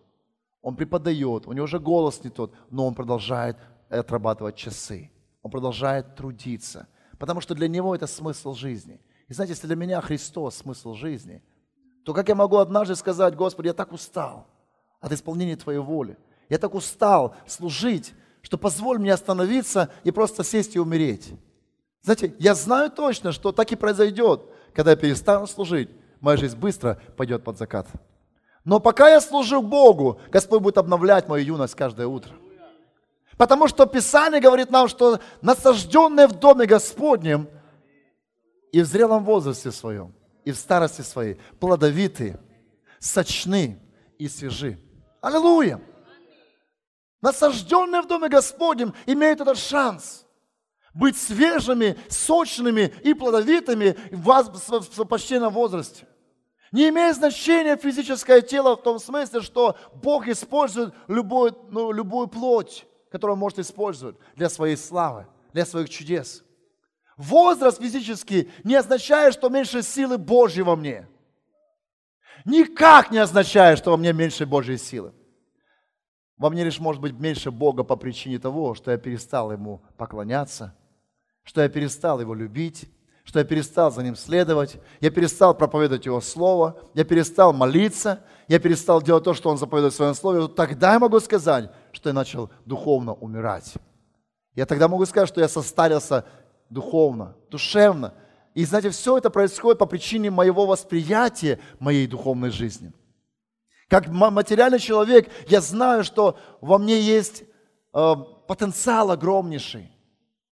он преподает, у него уже голос не тот, но он продолжает отрабатывать часы, он продолжает трудиться, потому что для него это смысл жизни. И знаете, если для меня Христос – смысл жизни, то как я могу однажды сказать, Господи, я так устал – от исполнения Твоей воли. Я так устал служить, что позволь мне остановиться и просто сесть и умереть. Знаете, я знаю точно, что так и произойдет, когда я перестану служить, моя жизнь быстро пойдет под закат. Но пока я служу Богу, Господь будет обновлять мою юность каждое утро. Потому что Писание говорит нам, что насажденные в доме Господнем и в зрелом возрасте своем, и в старости своей, плодовитые, сочны и свежи. Аллилуйя! Насажденные в Доме Господнем имеют этот шанс быть свежими, сочными и плодовитыми в почтенном возрасте. Не имеет значения физическое тело в том смысле, что Бог использует любую, ну, любую плоть, которую он может использовать для своей славы, для своих чудес. Возраст физический не означает, что меньше силы Божьей во мне – никак не означает, что во мне меньше Божьей силы. Во мне лишь может быть меньше Бога по причине того, что я перестал Ему поклоняться, что я перестал Его любить, что я перестал за Ним следовать, я перестал проповедовать Его Слово, я перестал молиться, я перестал делать то, что Он заповедует в Своем Слове. Вот тогда я могу сказать, что я начал духовно умирать. Я тогда могу сказать, что я состарился духовно, душевно. И знаете, все это происходит по причине моего восприятия моей духовной жизни. Как материальный человек, я знаю, что во мне есть э, потенциал огромнейший.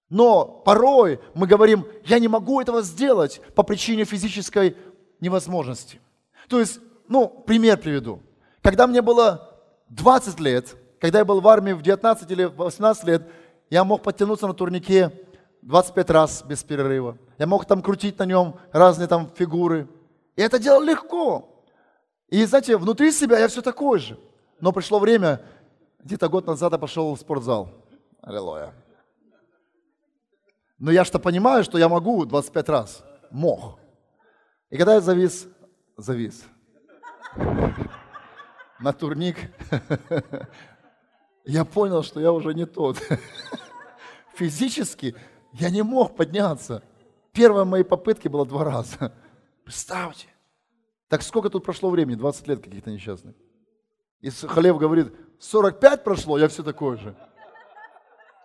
Но порой мы говорим, я не могу этого сделать по причине физической невозможности. То есть, ну, пример приведу. Когда мне было 20 лет, когда я был в армии в 19 или 18 лет, я мог подтянуться на турнике 25 раз без перерыва. Я мог там крутить на нем разные там фигуры. И это делал легко. И знаете, внутри себя я все такой же. Но пришло время, где-то год назад я пошел в спортзал. Аллилуйя. Но я что понимаю, что я могу 25 раз. Мог. И когда я завис, завис на турник, я понял, что я уже не тот. Физически я не мог подняться. Первая моей попытки была два раза. Представьте. Так сколько тут прошло времени? 20 лет каких-то несчастных. И Халев говорит, 45 прошло, я все такой же.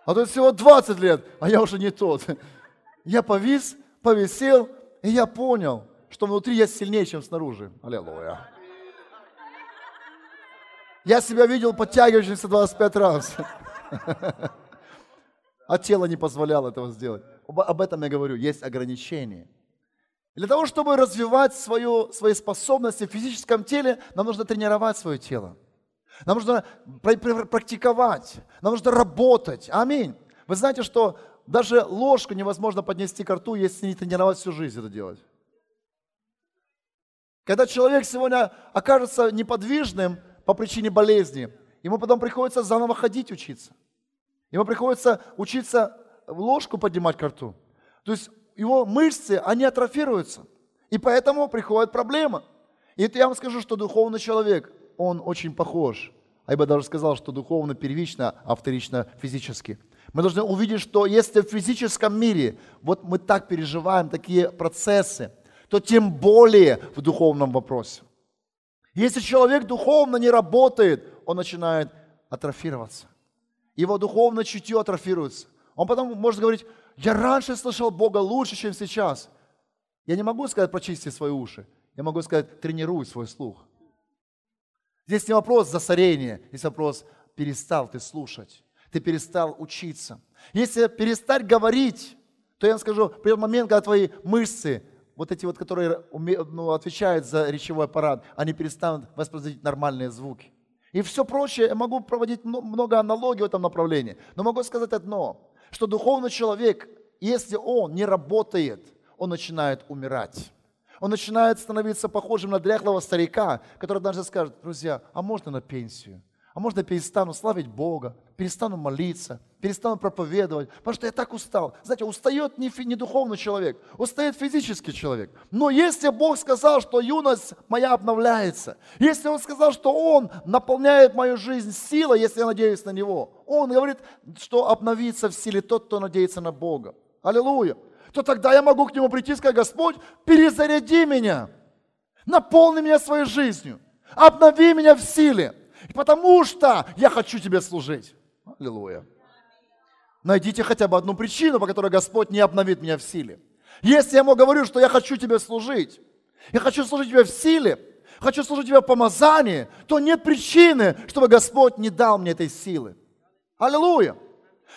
А то всего 20 лет, а я уже не тот. Я повис, повисел, и я понял, что внутри я сильнее, чем снаружи. Аллилуйя. Я себя видел подтягивающимся 25 раз. А тело не позволяло этого сделать. Об этом я говорю, есть ограничения. Для того, чтобы развивать свою, свои способности в физическом теле, нам нужно тренировать свое тело. Нам нужно практиковать, нам нужно работать. Аминь. Вы знаете, что даже ложку невозможно поднести к рту, если не тренировать всю жизнь это делать. Когда человек сегодня окажется неподвижным, по причине болезни. Ему потом приходится заново ходить учиться. Ему приходится учиться ложку поднимать к рту. То есть его мышцы, они атрофируются. И поэтому приходит проблема. И это я вам скажу, что духовный человек, он очень похож. А я бы даже сказал, что духовно первично, а вторично физически. Мы должны увидеть, что если в физическом мире вот мы так переживаем такие процессы, то тем более в духовном вопросе. Если человек духовно не работает, он начинает атрофироваться. Его духовное чутье атрофируется. Он потом может говорить, я раньше слышал Бога лучше, чем сейчас. Я не могу сказать, прочисти свои уши. Я могу сказать, тренируй свой слух. Здесь не вопрос засорения, здесь вопрос, перестал ты слушать, ты перестал учиться. Если перестать говорить, то я вам скажу, придет момент, когда твои мышцы вот эти вот, которые ну, отвечают за речевой аппарат, они перестанут воспроизводить нормальные звуки. И все прочее, я могу проводить много аналогий в этом направлении, но могу сказать одно, что духовный человек, если он не работает, он начинает умирать. Он начинает становиться похожим на дряхлого старика, который даже скажет, друзья, а можно на пенсию? А можно перестану славить Бога, перестану молиться, перестану проповедовать, потому что я так устал. Знаете, устает не, не духовный человек, устает физический человек. Но если Бог сказал, что юность моя обновляется, если Он сказал, что Он наполняет мою жизнь силой, если я надеюсь на Него, Он говорит, что обновится в силе тот, кто надеется на Бога. Аллилуйя. То тогда я могу к Нему прийти и сказать, Господь, перезаряди меня, наполни меня своей жизнью, обнови меня в силе потому что я хочу тебе служить. Аллилуйя. Найдите хотя бы одну причину, по которой Господь не обновит меня в силе. Если я ему говорю, что я хочу тебе служить, я хочу служить тебе в силе, хочу служить тебе в помазании, то нет причины, чтобы Господь не дал мне этой силы. Аллилуйя.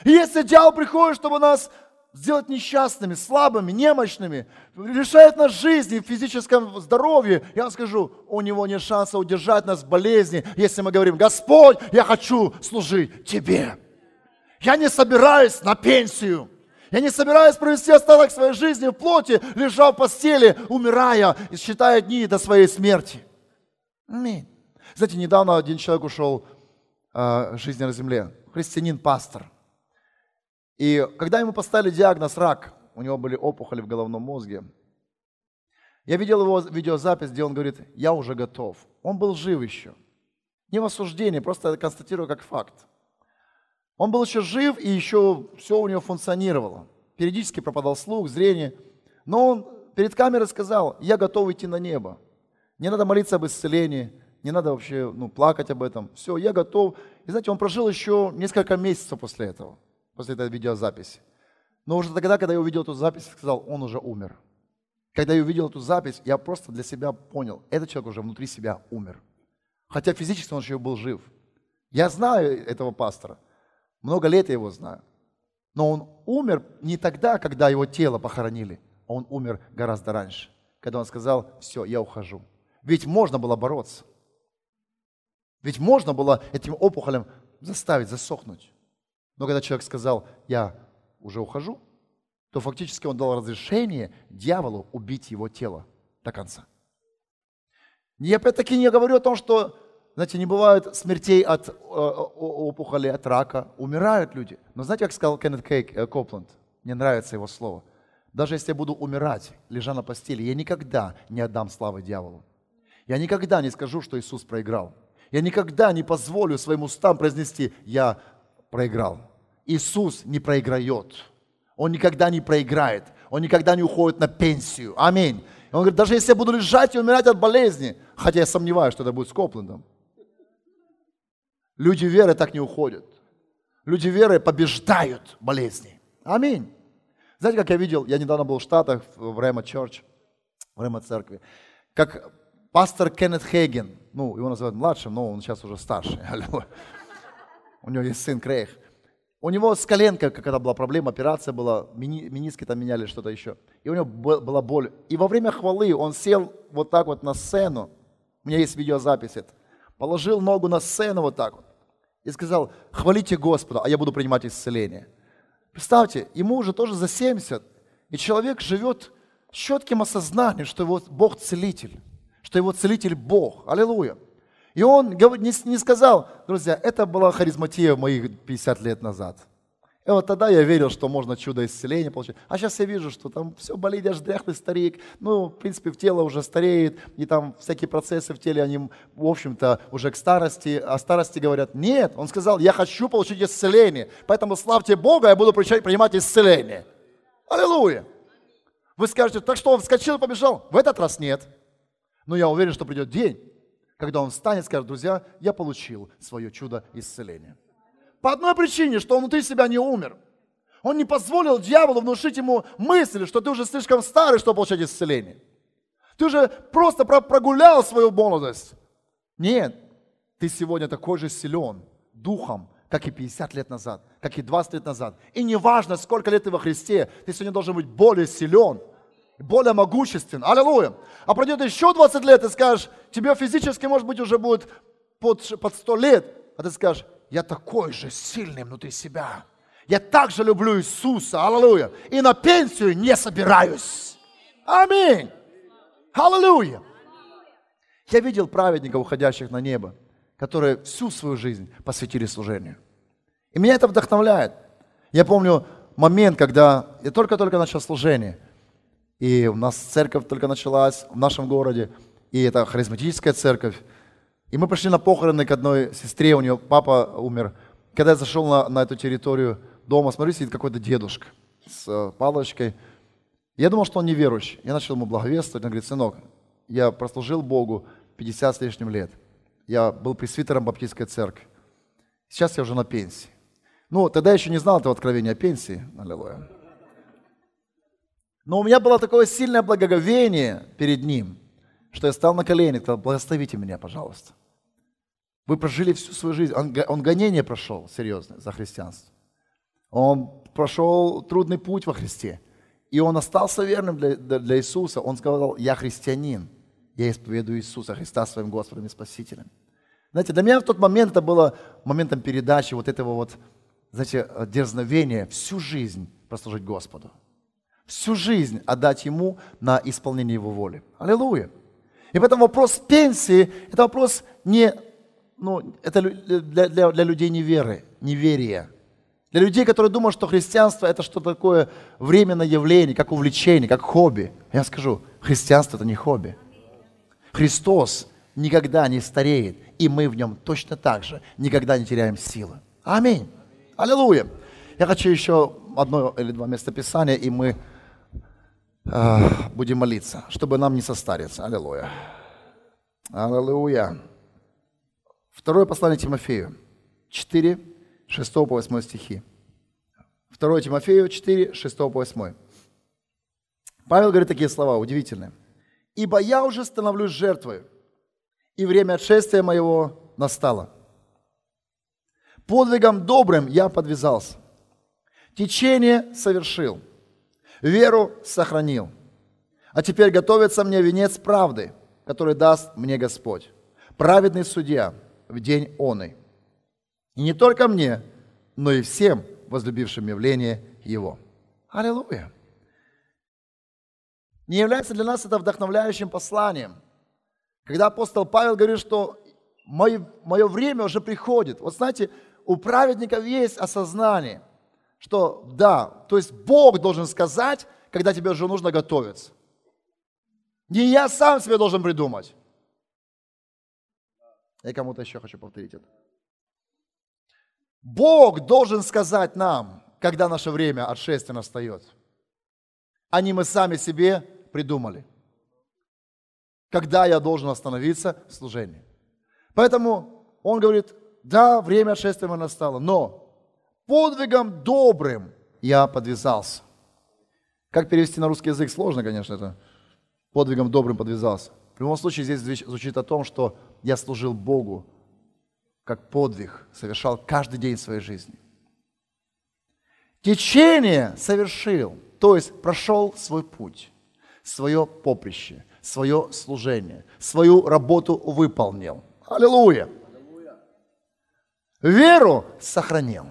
И если дьявол приходит, чтобы нас сделать несчастными, слабыми, немощными, лишает нас жизни, физическом здоровье, я вам скажу, у него нет шанса удержать нас в болезни, если мы говорим, Господь, я хочу служить Тебе. Я не собираюсь на пенсию. Я не собираюсь провести остаток своей жизни в плоти, лежа в постели, умирая и считая дни до своей смерти. Аминь. Знаете, недавно один человек ушел э, жизни на земле. Христианин-пастор. И когда ему поставили диагноз рак, у него были опухоли в головном мозге, я видел его видеозапись, где он говорит, я уже готов. Он был жив еще. Не в осуждении, просто констатирую как факт. Он был еще жив, и еще все у него функционировало. Периодически пропадал слух, зрение. Но он перед камерой сказал, я готов идти на небо. Не надо молиться об исцелении, не надо вообще ну, плакать об этом. Все, я готов. И знаете, он прожил еще несколько месяцев после этого. после этой видеозаписи. Но уже тогда, когда я увидел эту запись, сказал, он уже умер. Когда я увидел эту запись, я просто для себя понял, этот человек уже внутри себя умер. Хотя физически он еще был жив. Я знаю этого пастора. Много лет я его знаю. Но он умер не тогда, когда его тело похоронили, а он умер гораздо раньше, когда он сказал, все, я ухожу. Ведь можно было бороться. Ведь можно было этим опухолем заставить засохнуть. Но когда человек сказал, я уже ухожу, то фактически он дал разрешение дьяволу убить его тело до конца. Я опять-таки не говорю о том, что, знаете, не бывает смертей от э, опухоли, от рака, умирают люди. Но знаете, как сказал Кеннет Кейк, э, Копланд, мне нравится его слово, даже если я буду умирать, лежа на постели, я никогда не отдам славы дьяволу. Я никогда не скажу, что Иисус проиграл. Я никогда не позволю своим устам произнести «я проиграл». Иисус не проиграет. Он никогда не проиграет. Он никогда не уходит на пенсию. Аминь. И он говорит, даже если я буду лежать и умирать от болезни, хотя я сомневаюсь, что это будет с Коплендом, люди веры так не уходят. Люди веры побеждают болезни. Аминь. Знаете, как я видел, я недавно был в Штатах, в Рема Church, в Рема церкви, как пастор Кеннет Хейген, ну, его называют младшим, но он сейчас уже старший. У него есть сын Крейг. У него с коленкой какая-то была проблема, операция была, мини, миниски там меняли, что-то еще. И у него была боль. И во время хвалы он сел вот так вот на сцену, у меня есть видеозапись это, положил ногу на сцену вот так вот и сказал, хвалите Господа, а я буду принимать исцеление. Представьте, ему уже тоже за 70, и человек живет с четким осознанием, что его Бог целитель, что его целитель Бог. Аллилуйя. И он не, сказал, друзья, это была харизматия моих 50 лет назад. И вот тогда я верил, что можно чудо исцеления получить. А сейчас я вижу, что там все болит, аж дряхлый старик. Ну, в принципе, в тело уже стареет, и там всякие процессы в теле, они, в общем-то, уже к старости. О старости говорят, нет. Он сказал, я хочу получить исцеление. Поэтому славьте Бога, я буду принимать исцеление. Аллилуйя. Вы скажете, так что, он вскочил и побежал? В этот раз нет. Но я уверен, что придет день, когда он встанет и скажет, друзья, я получил свое чудо исцеления. По одной причине, что он внутри себя не умер. Он не позволил дьяволу внушить ему мысль, что ты уже слишком старый, чтобы получать исцеление. Ты уже просто прогулял свою молодость. Нет, ты сегодня такой же силен духом, как и 50 лет назад, как и 20 лет назад. И неважно, сколько лет ты во Христе, ты сегодня должен быть более силен, более могуществен. Аллилуйя. А пройдет еще 20 лет, и скажешь, тебе физически, может быть, уже будет под, под 100 лет, а ты скажешь, я такой же сильный внутри себя. Я также люблю Иисуса. Аллилуйя. И на пенсию не собираюсь. Аминь. Аллилуйя. Я видел праведников, уходящих на небо, которые всю свою жизнь посвятили служению. И меня это вдохновляет. Я помню момент, когда я только-только начал служение – и у нас церковь только началась в нашем городе, и это харизматическая церковь. И мы пришли на похороны к одной сестре, у нее папа умер. Когда я зашел на, на эту территорию дома, смотрю, сидит какой-то дедушка с э, палочкой. Я думал, что он неверующий. Я начал ему благовествовать. Он говорит, сынок, я прослужил Богу 50 с лишним лет. Я был пресвитером Баптистской церкви. Сейчас я уже на пенсии. Ну, тогда я еще не знал этого откровения о пенсии. Аллилуйя. Но у меня было такое сильное благоговение перед Ним, что я стал на колени сказал, благословите меня, пожалуйста. Вы прожили всю свою жизнь. Он, он гонение прошел, серьезно, за христианство. Он прошел трудный путь во Христе. И он остался верным для, для Иисуса. Он сказал, я христианин. Я исповедую Иисуса Христа своим Господом и Спасителем. Знаете, для меня в тот момент это было моментом передачи вот этого вот, знаете, дерзновения всю жизнь прослужить Господу всю жизнь отдать Ему на исполнение Его воли. Аллилуйя. И поэтому вопрос пенсии – это вопрос не, ну, это для, для, для людей неверы, неверия. Для людей, которые думают, что христианство – это что-то такое временное явление, как увлечение, как хобби. Я скажу, христианство – это не хобби. Христос никогда не стареет, и мы в нем точно так же никогда не теряем силы. Аминь. Аллилуйя. Я хочу еще одно или два места Писания, и мы будем молиться, чтобы нам не состариться. Аллилуйя. Аллилуйя. Второе послание Тимофею. 4, 6 по 8 стихи. 2 Тимофею 4, 6 по 8. Павел говорит такие слова удивительные. «Ибо я уже становлюсь жертвой, и время отшествия моего настало. Подвигом добрым я подвязался, течение совершил, веру сохранил. А теперь готовится мне венец правды, который даст мне Господь, праведный судья в день оный. И не только мне, но и всем возлюбившим явление Его. Аллилуйя! Не является для нас это вдохновляющим посланием, когда апостол Павел говорит, что мое, мое время уже приходит. Вот знаете, у праведников есть осознание, что да, то есть Бог должен сказать, когда тебе уже нужно готовиться. Не я сам себе должен придумать. Я кому-то еще хочу повторить это. Бог должен сказать нам, когда наше время отшествия настает. А не мы сами себе придумали. Когда я должен остановиться в служении. Поэтому он говорит, да, время отшествия настало, но подвигом добрым я подвязался. Как перевести на русский язык, сложно, конечно, это. Подвигом добрым подвязался. В любом случае здесь звучит о том, что я служил Богу как подвиг, совершал каждый день своей жизни. Течение совершил, то есть прошел свой путь, свое поприще, свое служение, свою работу выполнил. Аллилуйя! Веру сохранил.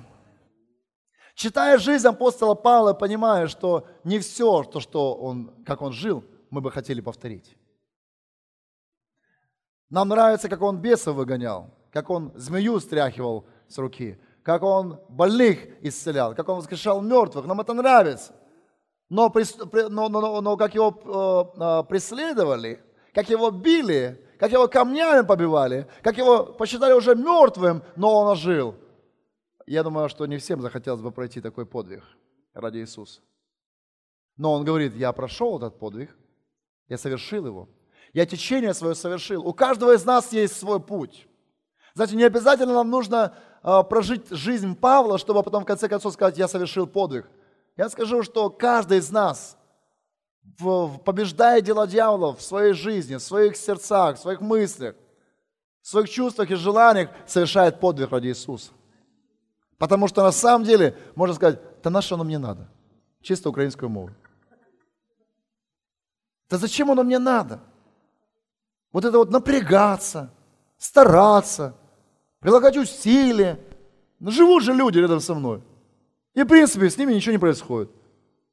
Читая жизнь апостола Павла, понимая, что не все, то, что он, как он жил, мы бы хотели повторить. Нам нравится, как он бесов выгонял, как он змею стряхивал с руки, как он больных исцелял, как он воскрешал мертвых. Нам это нравится. Но, но, но, но как его э, э, преследовали, как его били, как его камнями побивали, как его посчитали уже мертвым, но он ожил. Я думаю, что не всем захотелось бы пройти такой подвиг ради Иисуса. Но он говорит, я прошел этот подвиг, я совершил его, я течение свое совершил. У каждого из нас есть свой путь. Знаете, не обязательно нам нужно э, прожить жизнь Павла, чтобы потом в конце концов сказать, я совершил подвиг. Я скажу, что каждый из нас, побеждая дела дьявола в своей жизни, в своих сердцах, в своих мыслях, в своих чувствах и желаниях, совершает подвиг ради Иисуса. Потому что на самом деле, можно сказать, да на что оно мне надо? Чисто украинскую мову. Да зачем оно мне надо? Вот это вот напрягаться, стараться, прилагать усилия. Ну, живут же люди рядом со мной. И, в принципе, с ними ничего не происходит.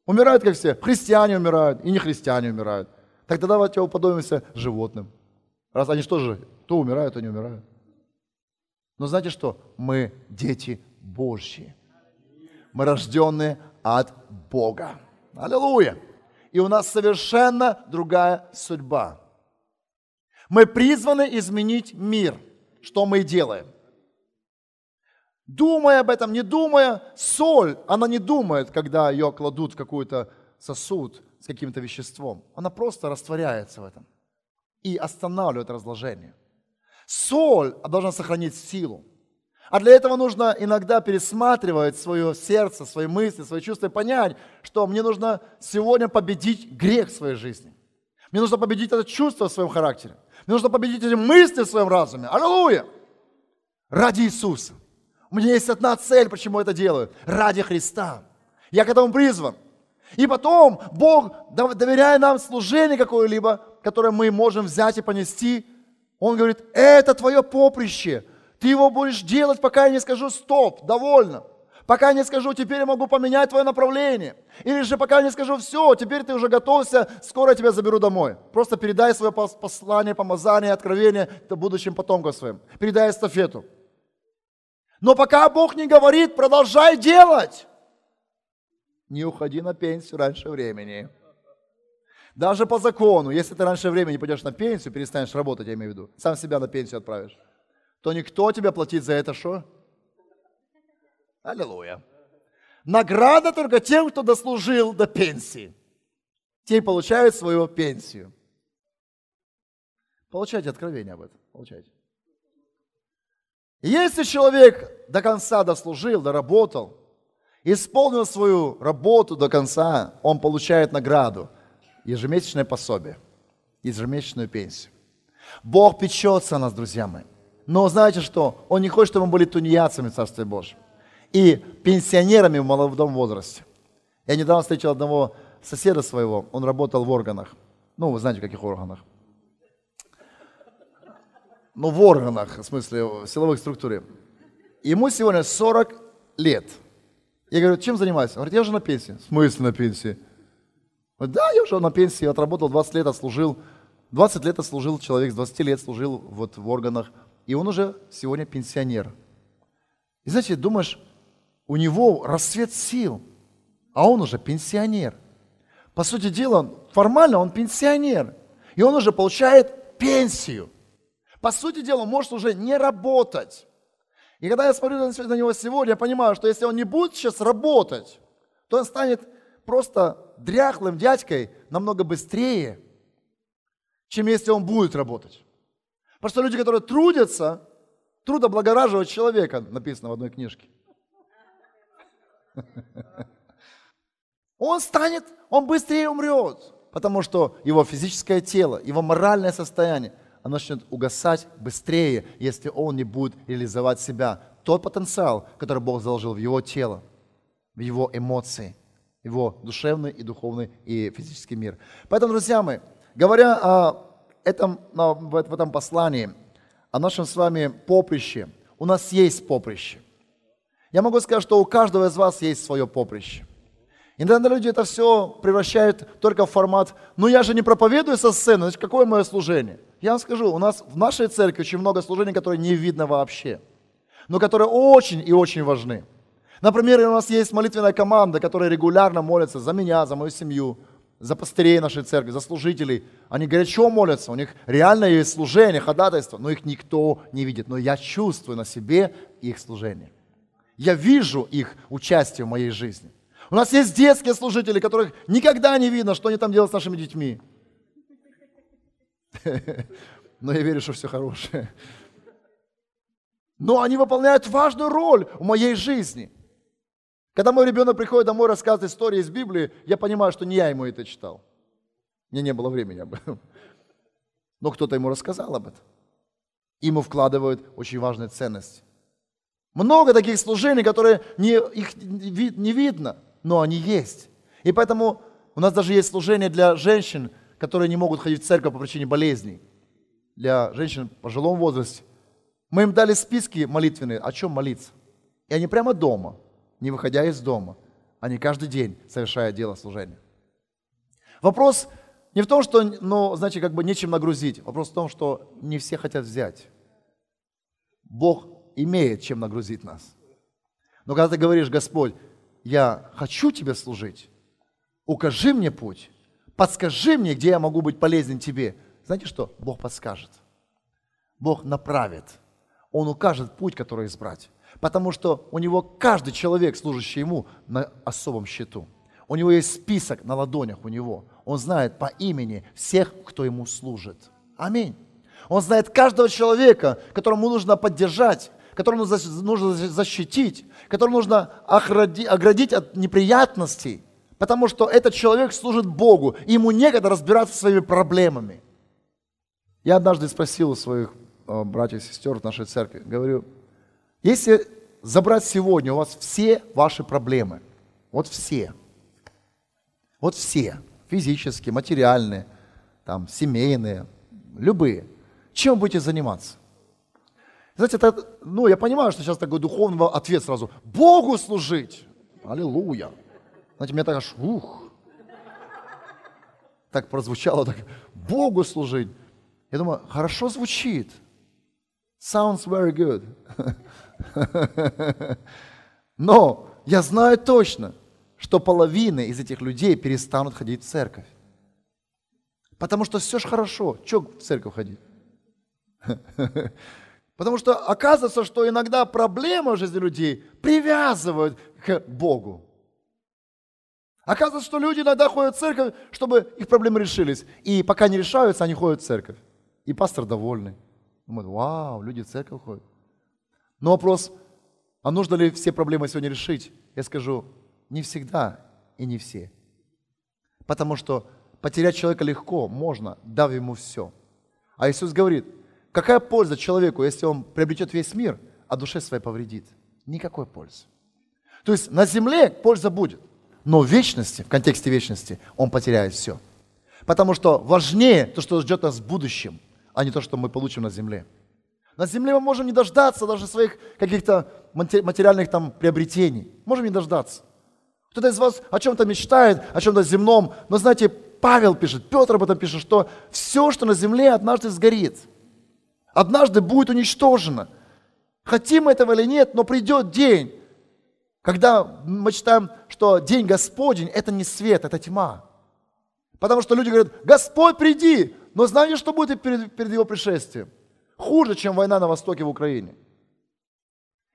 Умирают, как все. Христиане умирают, и не христиане умирают. Так тогда давайте уподобимся животным. Раз они что же, то умирают, то не умирают. Но знаете что? Мы дети Божьи. Мы рожденные от Бога. Аллилуйя. И у нас совершенно другая судьба. Мы призваны изменить мир. Что мы делаем. Думая об этом, не думая, соль, она не думает, когда ее кладут в какой-то сосуд с каким-то веществом. Она просто растворяется в этом и останавливает разложение. Соль должна сохранить силу. А для этого нужно иногда пересматривать свое сердце, свои мысли, свои чувства и понять, что мне нужно сегодня победить грех в своей жизни. Мне нужно победить это чувство в своем характере. Мне нужно победить эти мысли в своем разуме. Аллилуйя! Ради Иисуса. У меня есть одна цель, почему я это делаю. Ради Христа. Я к этому призван. И потом Бог, доверяя нам служение какое-либо, которое мы можем взять и понести, Он говорит, это твое поприще. Ты его будешь делать, пока я не скажу стоп, довольно. Пока не скажу, теперь я могу поменять твое направление. Или же пока не скажу, все, теперь ты уже готовься, скоро я тебя заберу домой. Просто передай свое послание, помазание, откровение будущим потомкам своим. Передай эстафету. Но пока Бог не говорит, продолжай делать. Не уходи на пенсию раньше времени. Даже по закону, если ты раньше времени пойдешь на пенсию, перестанешь работать, я имею в виду, сам себя на пенсию отправишь, то никто тебя платит за это что? Аллилуйя. Награда только тем, кто дослужил до пенсии. Те получают свою пенсию. Получайте откровение об этом. Получайте. Если человек до конца дослужил, доработал, исполнил свою работу до конца, он получает награду, ежемесячное пособие, ежемесячную пенсию. Бог печется о нас, друзья мои. Но знаете что? Он не хочет, чтобы мы были тунеядцами в Царстве Божьем. И пенсионерами в молодом возрасте. Я недавно встретил одного соседа своего, он работал в органах. Ну, вы знаете, в каких органах. Ну, в органах, в смысле, в силовых структуре. Ему сегодня 40 лет. Я говорю, чем занимаешься? Он говорит, я уже на пенсии. В смысле на пенсии? Говорит, да, я уже на пенсии, отработал 20 лет, отслужил. 20 лет отслужил человек, с 20 лет служил вот в органах. И он уже сегодня пенсионер. И знаете, думаешь, у него расцвет сил, а он уже пенсионер. По сути дела, формально он пенсионер. И он уже получает пенсию. По сути дела, он может уже не работать. И когда я смотрю на него сегодня, я понимаю, что если он не будет сейчас работать, то он станет просто дряхлым дядькой намного быстрее, чем если он будет работать. Потому что люди, которые трудятся, труд облагораживает человека, написано в одной книжке. Он станет, он быстрее умрет, потому что его физическое тело, его моральное состояние, оно начнет угасать быстрее, если он не будет реализовать себя. Тот потенциал, который Бог заложил в его тело, в его эмоции, его душевный и духовный и физический мир. Поэтому, друзья мои, говоря о этом, в этом послании, о нашем с вами поприще, у нас есть поприще. Я могу сказать, что у каждого из вас есть свое поприще. Иногда люди это все превращают только в формат, ну я же не проповедую со сцены, значит какое мое служение? Я вам скажу, у нас в нашей церкви очень много служений, которые не видно вообще, но которые очень и очень важны. Например, у нас есть молитвенная команда, которая регулярно молится за меня, за мою семью, за пастырей нашей церкви, за служителей. Они горячо молятся, у них реально есть служение, ходатайство, но их никто не видит. Но я чувствую на себе их служение. Я вижу их участие в моей жизни. У нас есть детские служители, которых никогда не видно, что они там делают с нашими детьми. Но я верю, что все хорошее. Но они выполняют важную роль в моей жизни. Когда мой ребенок приходит домой, рассказывает истории из Библии, я понимаю, что не я ему это читал. Мне не было времени об этом. Но кто-то ему рассказал об этом. Ему вкладывают очень важные ценности. Много таких служений, которые не, их не видно, но они есть. И поэтому у нас даже есть служение для женщин, которые не могут ходить в церковь по причине болезней. Для женщин в пожилом возрасте. Мы им дали списки молитвенные, о чем молиться. И они прямо дома, не выходя из дома, они каждый день совершают дело служения. Вопрос не в том, что, ну, значит, как бы нечем нагрузить. Вопрос в том, что не все хотят взять. Бог имеет чем нагрузить нас. Но когда ты говоришь, Господь, я хочу тебе служить, укажи мне путь, подскажи мне, где я могу быть полезен тебе. Знаете что? Бог подскажет. Бог направит. Он укажет путь, который избрать. Потому что у него каждый человек, служащий ему, на особом счету. У него есть список на ладонях у него. Он знает по имени всех, кто ему служит. Аминь. Он знает каждого человека, которому нужно поддержать, которого нужно защитить, которого нужно оградить от неприятностей, потому что этот человек служит Богу, и ему некогда разбираться со своими проблемами. Я однажды спросил у своих э, братьев и сестер в нашей церкви, говорю, если забрать сегодня у вас все ваши проблемы, вот все, вот все, физические, материальные, там, семейные, любые, чем будете заниматься? Знаете, это, ну, я понимаю, что сейчас такой духовный ответ сразу. Богу служить. Аллилуйя. Знаете, мне так аж, ух, так прозвучало, так, Богу служить. Я думаю, хорошо звучит. Sounds very good. Но я знаю точно, что половина из этих людей перестанут ходить в церковь. Потому что все же хорошо. Че в церковь ходить? Потому что оказывается, что иногда проблемы в жизни людей привязывают к Богу. Оказывается, что люди иногда ходят в церковь, чтобы их проблемы решились. И пока не решаются, они ходят в церковь. И пастор довольный. Думает, вау, люди в церковь ходят. Но вопрос, а нужно ли все проблемы сегодня решить? Я скажу, Не всегда и не все. Потому что потерять человека легко, можно, дав ему все. А Иисус говорит, какая польза человеку, если он приобретет весь мир, а душе своей повредит? Никакой пользы. То есть на земле польза будет, но в вечности, в контексте вечности, он потеряет все. Потому что важнее то, что ждет нас в будущем, а не то, что мы получим на земле. На земле мы можем не дождаться даже своих каких-то материальных там приобретений. Можем не дождаться. Кто-то из вас о чем-то мечтает, о чем-то земном. Но знаете, Павел пишет, Петр об этом пишет, что все, что на земле, однажды сгорит. Однажды будет уничтожено. Хотим мы этого или нет, но придет день, когда мы читаем, что день Господень – это не свет, это тьма. Потому что люди говорят, Господь, приди, но знаете, что будет перед, перед его пришествием? Хуже, чем война на востоке в Украине.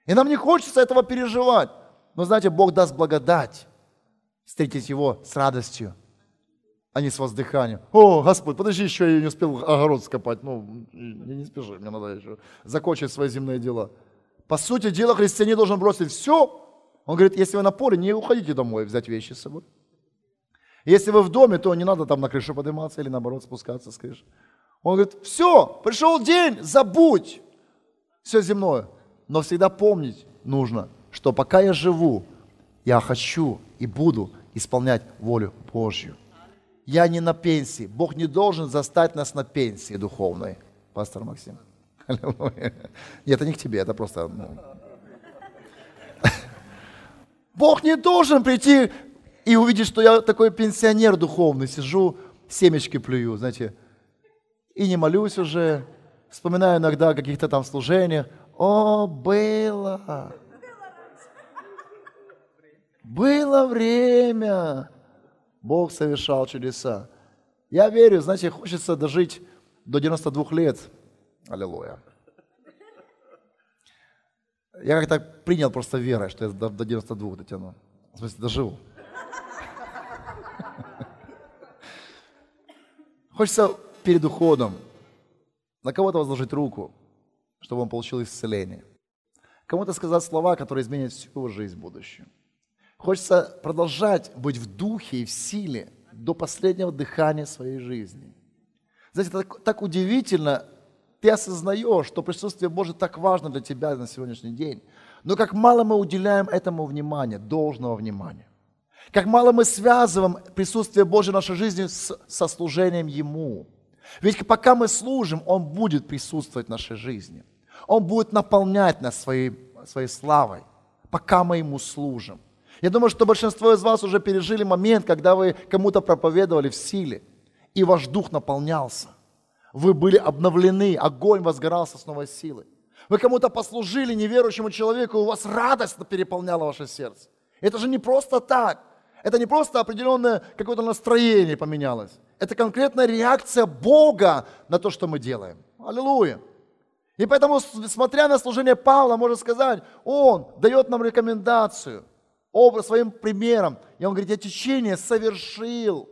И нам не хочется этого переживать. Но знаете, Бог даст благодать встретить Его с радостью, а не с воздыханием. О, Господь, подожди, еще я не успел огород скопать. Ну, не, не спеши, мне надо еще закончить свои земные дела. По сути дела, христианин должен бросить все. Он говорит, если вы на поле, не уходите домой, взять вещи с собой. Если вы в доме, то не надо там на крышу подниматься или наоборот спускаться с крыши. Он говорит, все, пришел день, забудь все земное. Но всегда помнить нужно, что пока я живу, я хочу и буду исполнять волю Божью. Я не на пенсии. Бог не должен застать нас на пенсии духовной. Пастор Максим. Нет, это не к тебе, это просто... Ну... Бог не должен прийти и увидеть, что я такой пенсионер духовный, сижу, семечки плюю, знаете, и не молюсь уже, вспоминаю иногда о каких-то там служениях. О, было! Было время. Бог совершал чудеса. Я верю, знаете, хочется дожить до 92 лет. Аллилуйя. Я как-то принял просто верой, что я до 92 дотяну. В смысле, доживу. Хочется перед уходом на кого-то возложить руку, чтобы он получил исцеление. Кому-то сказать слова, которые изменят всю его жизнь в будущем. Хочется продолжать быть в духе и в силе до последнего дыхания своей жизни. Знаете, так, так удивительно, ты осознаешь, что присутствие Божье так важно для тебя на сегодняшний день. Но как мало мы уделяем этому внимания, должного внимания. Как мало мы связываем присутствие Божье в нашей жизни с, со служением Ему. Ведь пока мы служим, Он будет присутствовать в нашей жизни. Он будет наполнять нас своей, своей славой, пока мы Ему служим. Я думаю, что большинство из вас уже пережили момент, когда вы кому-то проповедовали в силе, и ваш дух наполнялся. Вы были обновлены, огонь возгорался с новой силой. Вы кому-то послужили неверующему человеку, и у вас радость переполняла ваше сердце. Это же не просто так. Это не просто определенное какое-то настроение поменялось. Это конкретная реакция Бога на то, что мы делаем. Аллилуйя. И поэтому, смотря на служение Павла, можно сказать, он дает нам рекомендацию – образ, своим примером. И он говорит, я течение совершил.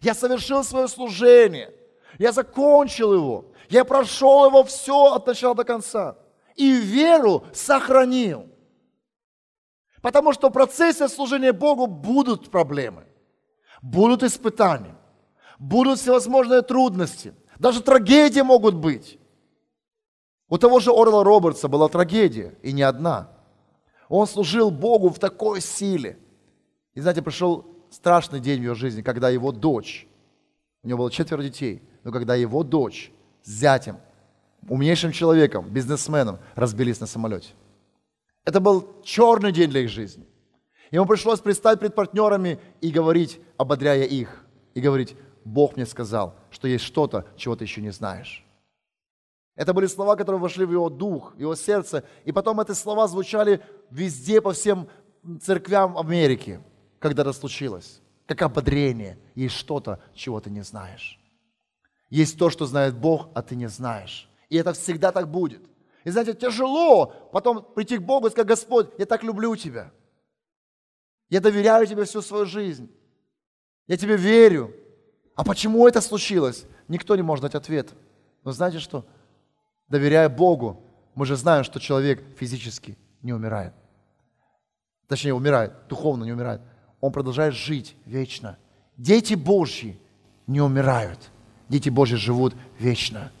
Я совершил свое служение. Я закончил его. Я прошел его все от начала до конца. И веру сохранил. Потому что в процессе служения Богу будут проблемы. Будут испытания. Будут всевозможные трудности. Даже трагедии могут быть. У того же Орла Робертса была трагедия, и не одна – он служил Богу в такой силе. И знаете, пришел страшный день в его жизни, когда его дочь, у него было четверо детей, но когда его дочь с зятем, умнейшим человеком, бизнесменом, разбились на самолете. Это был черный день для их жизни. Ему пришлось предстать пред партнерами и говорить, ободряя их, и говорить, Бог мне сказал, что есть что-то, чего ты еще не знаешь. Это были слова, которые вошли в его дух, в его сердце. И потом эти слова звучали везде, по всем церквям Америки, когда это случилось. Как ободрение. Есть что-то, чего ты не знаешь. Есть то, что знает Бог, а ты не знаешь. И это всегда так будет. И знаете, тяжело потом прийти к Богу и сказать, Господь, я так люблю Тебя. Я доверяю Тебе всю свою жизнь. Я Тебе верю. А почему это случилось? Никто не может дать ответ. Но знаете что? Доверяя Богу, мы же знаем, что человек физически не умирает. точнее умирает, духовно не умирает, он продолжает жить вечно. Дети Божьи не умирают. Дети Божьи живут вечно.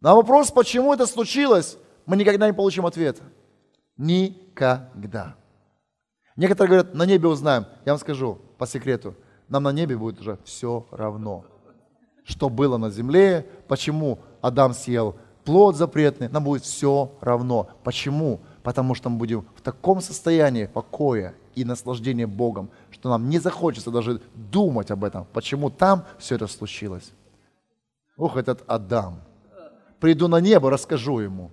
На вопрос, почему это случилось, мы никогда не получим ответа. Никогда. Некоторые говорят, на небе узнаем. Я вам скажу по секрету, нам на небе будет уже все равно. Что было на земле, почему Адам съел плод запретный, нам будет все равно. Почему? Потому что мы будем в таком состоянии покоя и наслаждения Богом, что нам не захочется даже думать об этом, почему там все это случилось. Ух, этот Адам. Приду на небо, расскажу ему.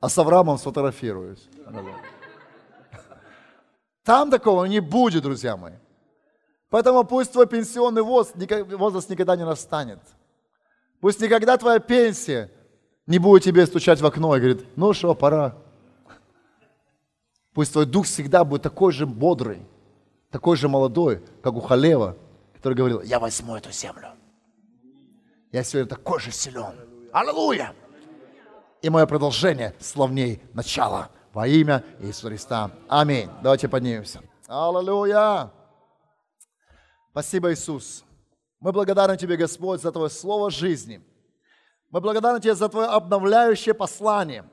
А с Авраамом сфотографируюсь. Там такого не будет, друзья мои. Поэтому пусть твой пенсионный возраст никогда не настанет. Пусть никогда твоя пенсия не будет тебе стучать в окно и говорит, ну что, пора. Пусть твой дух всегда будет такой же бодрый, такой же молодой, как у Халева, который говорил, я возьму эту землю. Я сегодня такой же силен. Аллилуйя! И мое продолжение славней начала. Во имя Иисуса Христа. Аминь. Давайте поднимемся. Аллилуйя! Спасибо, Иисус. Мы благодарны Тебе, Господь, за Твое Слово жизни. Мы благодарны Тебе за Твое обновляющее послание,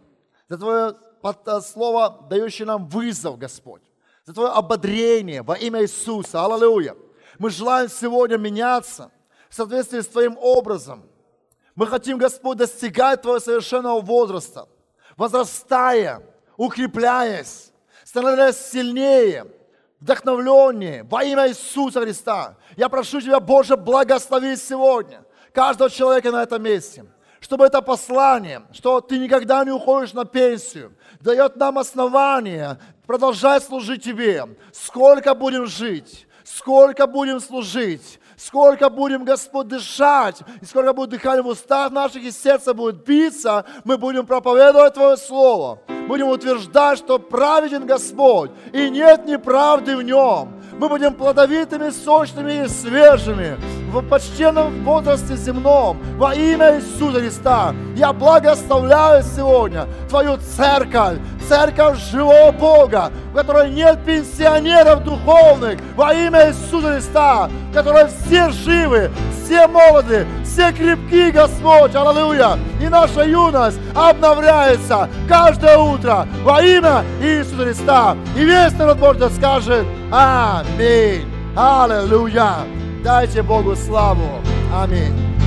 за Твое э, Слово, дающее нам вызов, Господь, за Твое ободрение во имя Иисуса. Аллилуйя. Мы желаем сегодня меняться в соответствии с Твоим образом. Мы хотим, Господь, достигать Твоего совершенного возраста, возрастая, укрепляясь, становясь сильнее – вдохновленнее во имя Иисуса Христа. Я прошу Тебя, Боже, благослови сегодня каждого человека на этом месте, чтобы это послание, что Ты никогда не уходишь на пенсию, дает нам основание продолжать служить Тебе. Сколько будем жить, сколько будем служить, сколько будем, Господь, дышать, и сколько будет дыхания в устах наших, и сердце будет биться, мы будем проповедовать Твое Слово. Будем утверждать, что праведен Господь, и нет неправды в Нем. Мы будем плодовитыми, сочными и свежими в почтенном возрасте земном во имя Иисуса Христа. Я благословляю сегодня Твою церковь, церковь живого Бога, в которой нет пенсионеров духовных во имя Иисуса Христа, в которой все живы, все молоды, все крепки, Господь, аллилуйя. И наша юность обновляется каждое утро во имя Иисуса Христа. И весь народ Божий скажет Аминь. Аллилуйя. Дайте Богу славу. Аминь.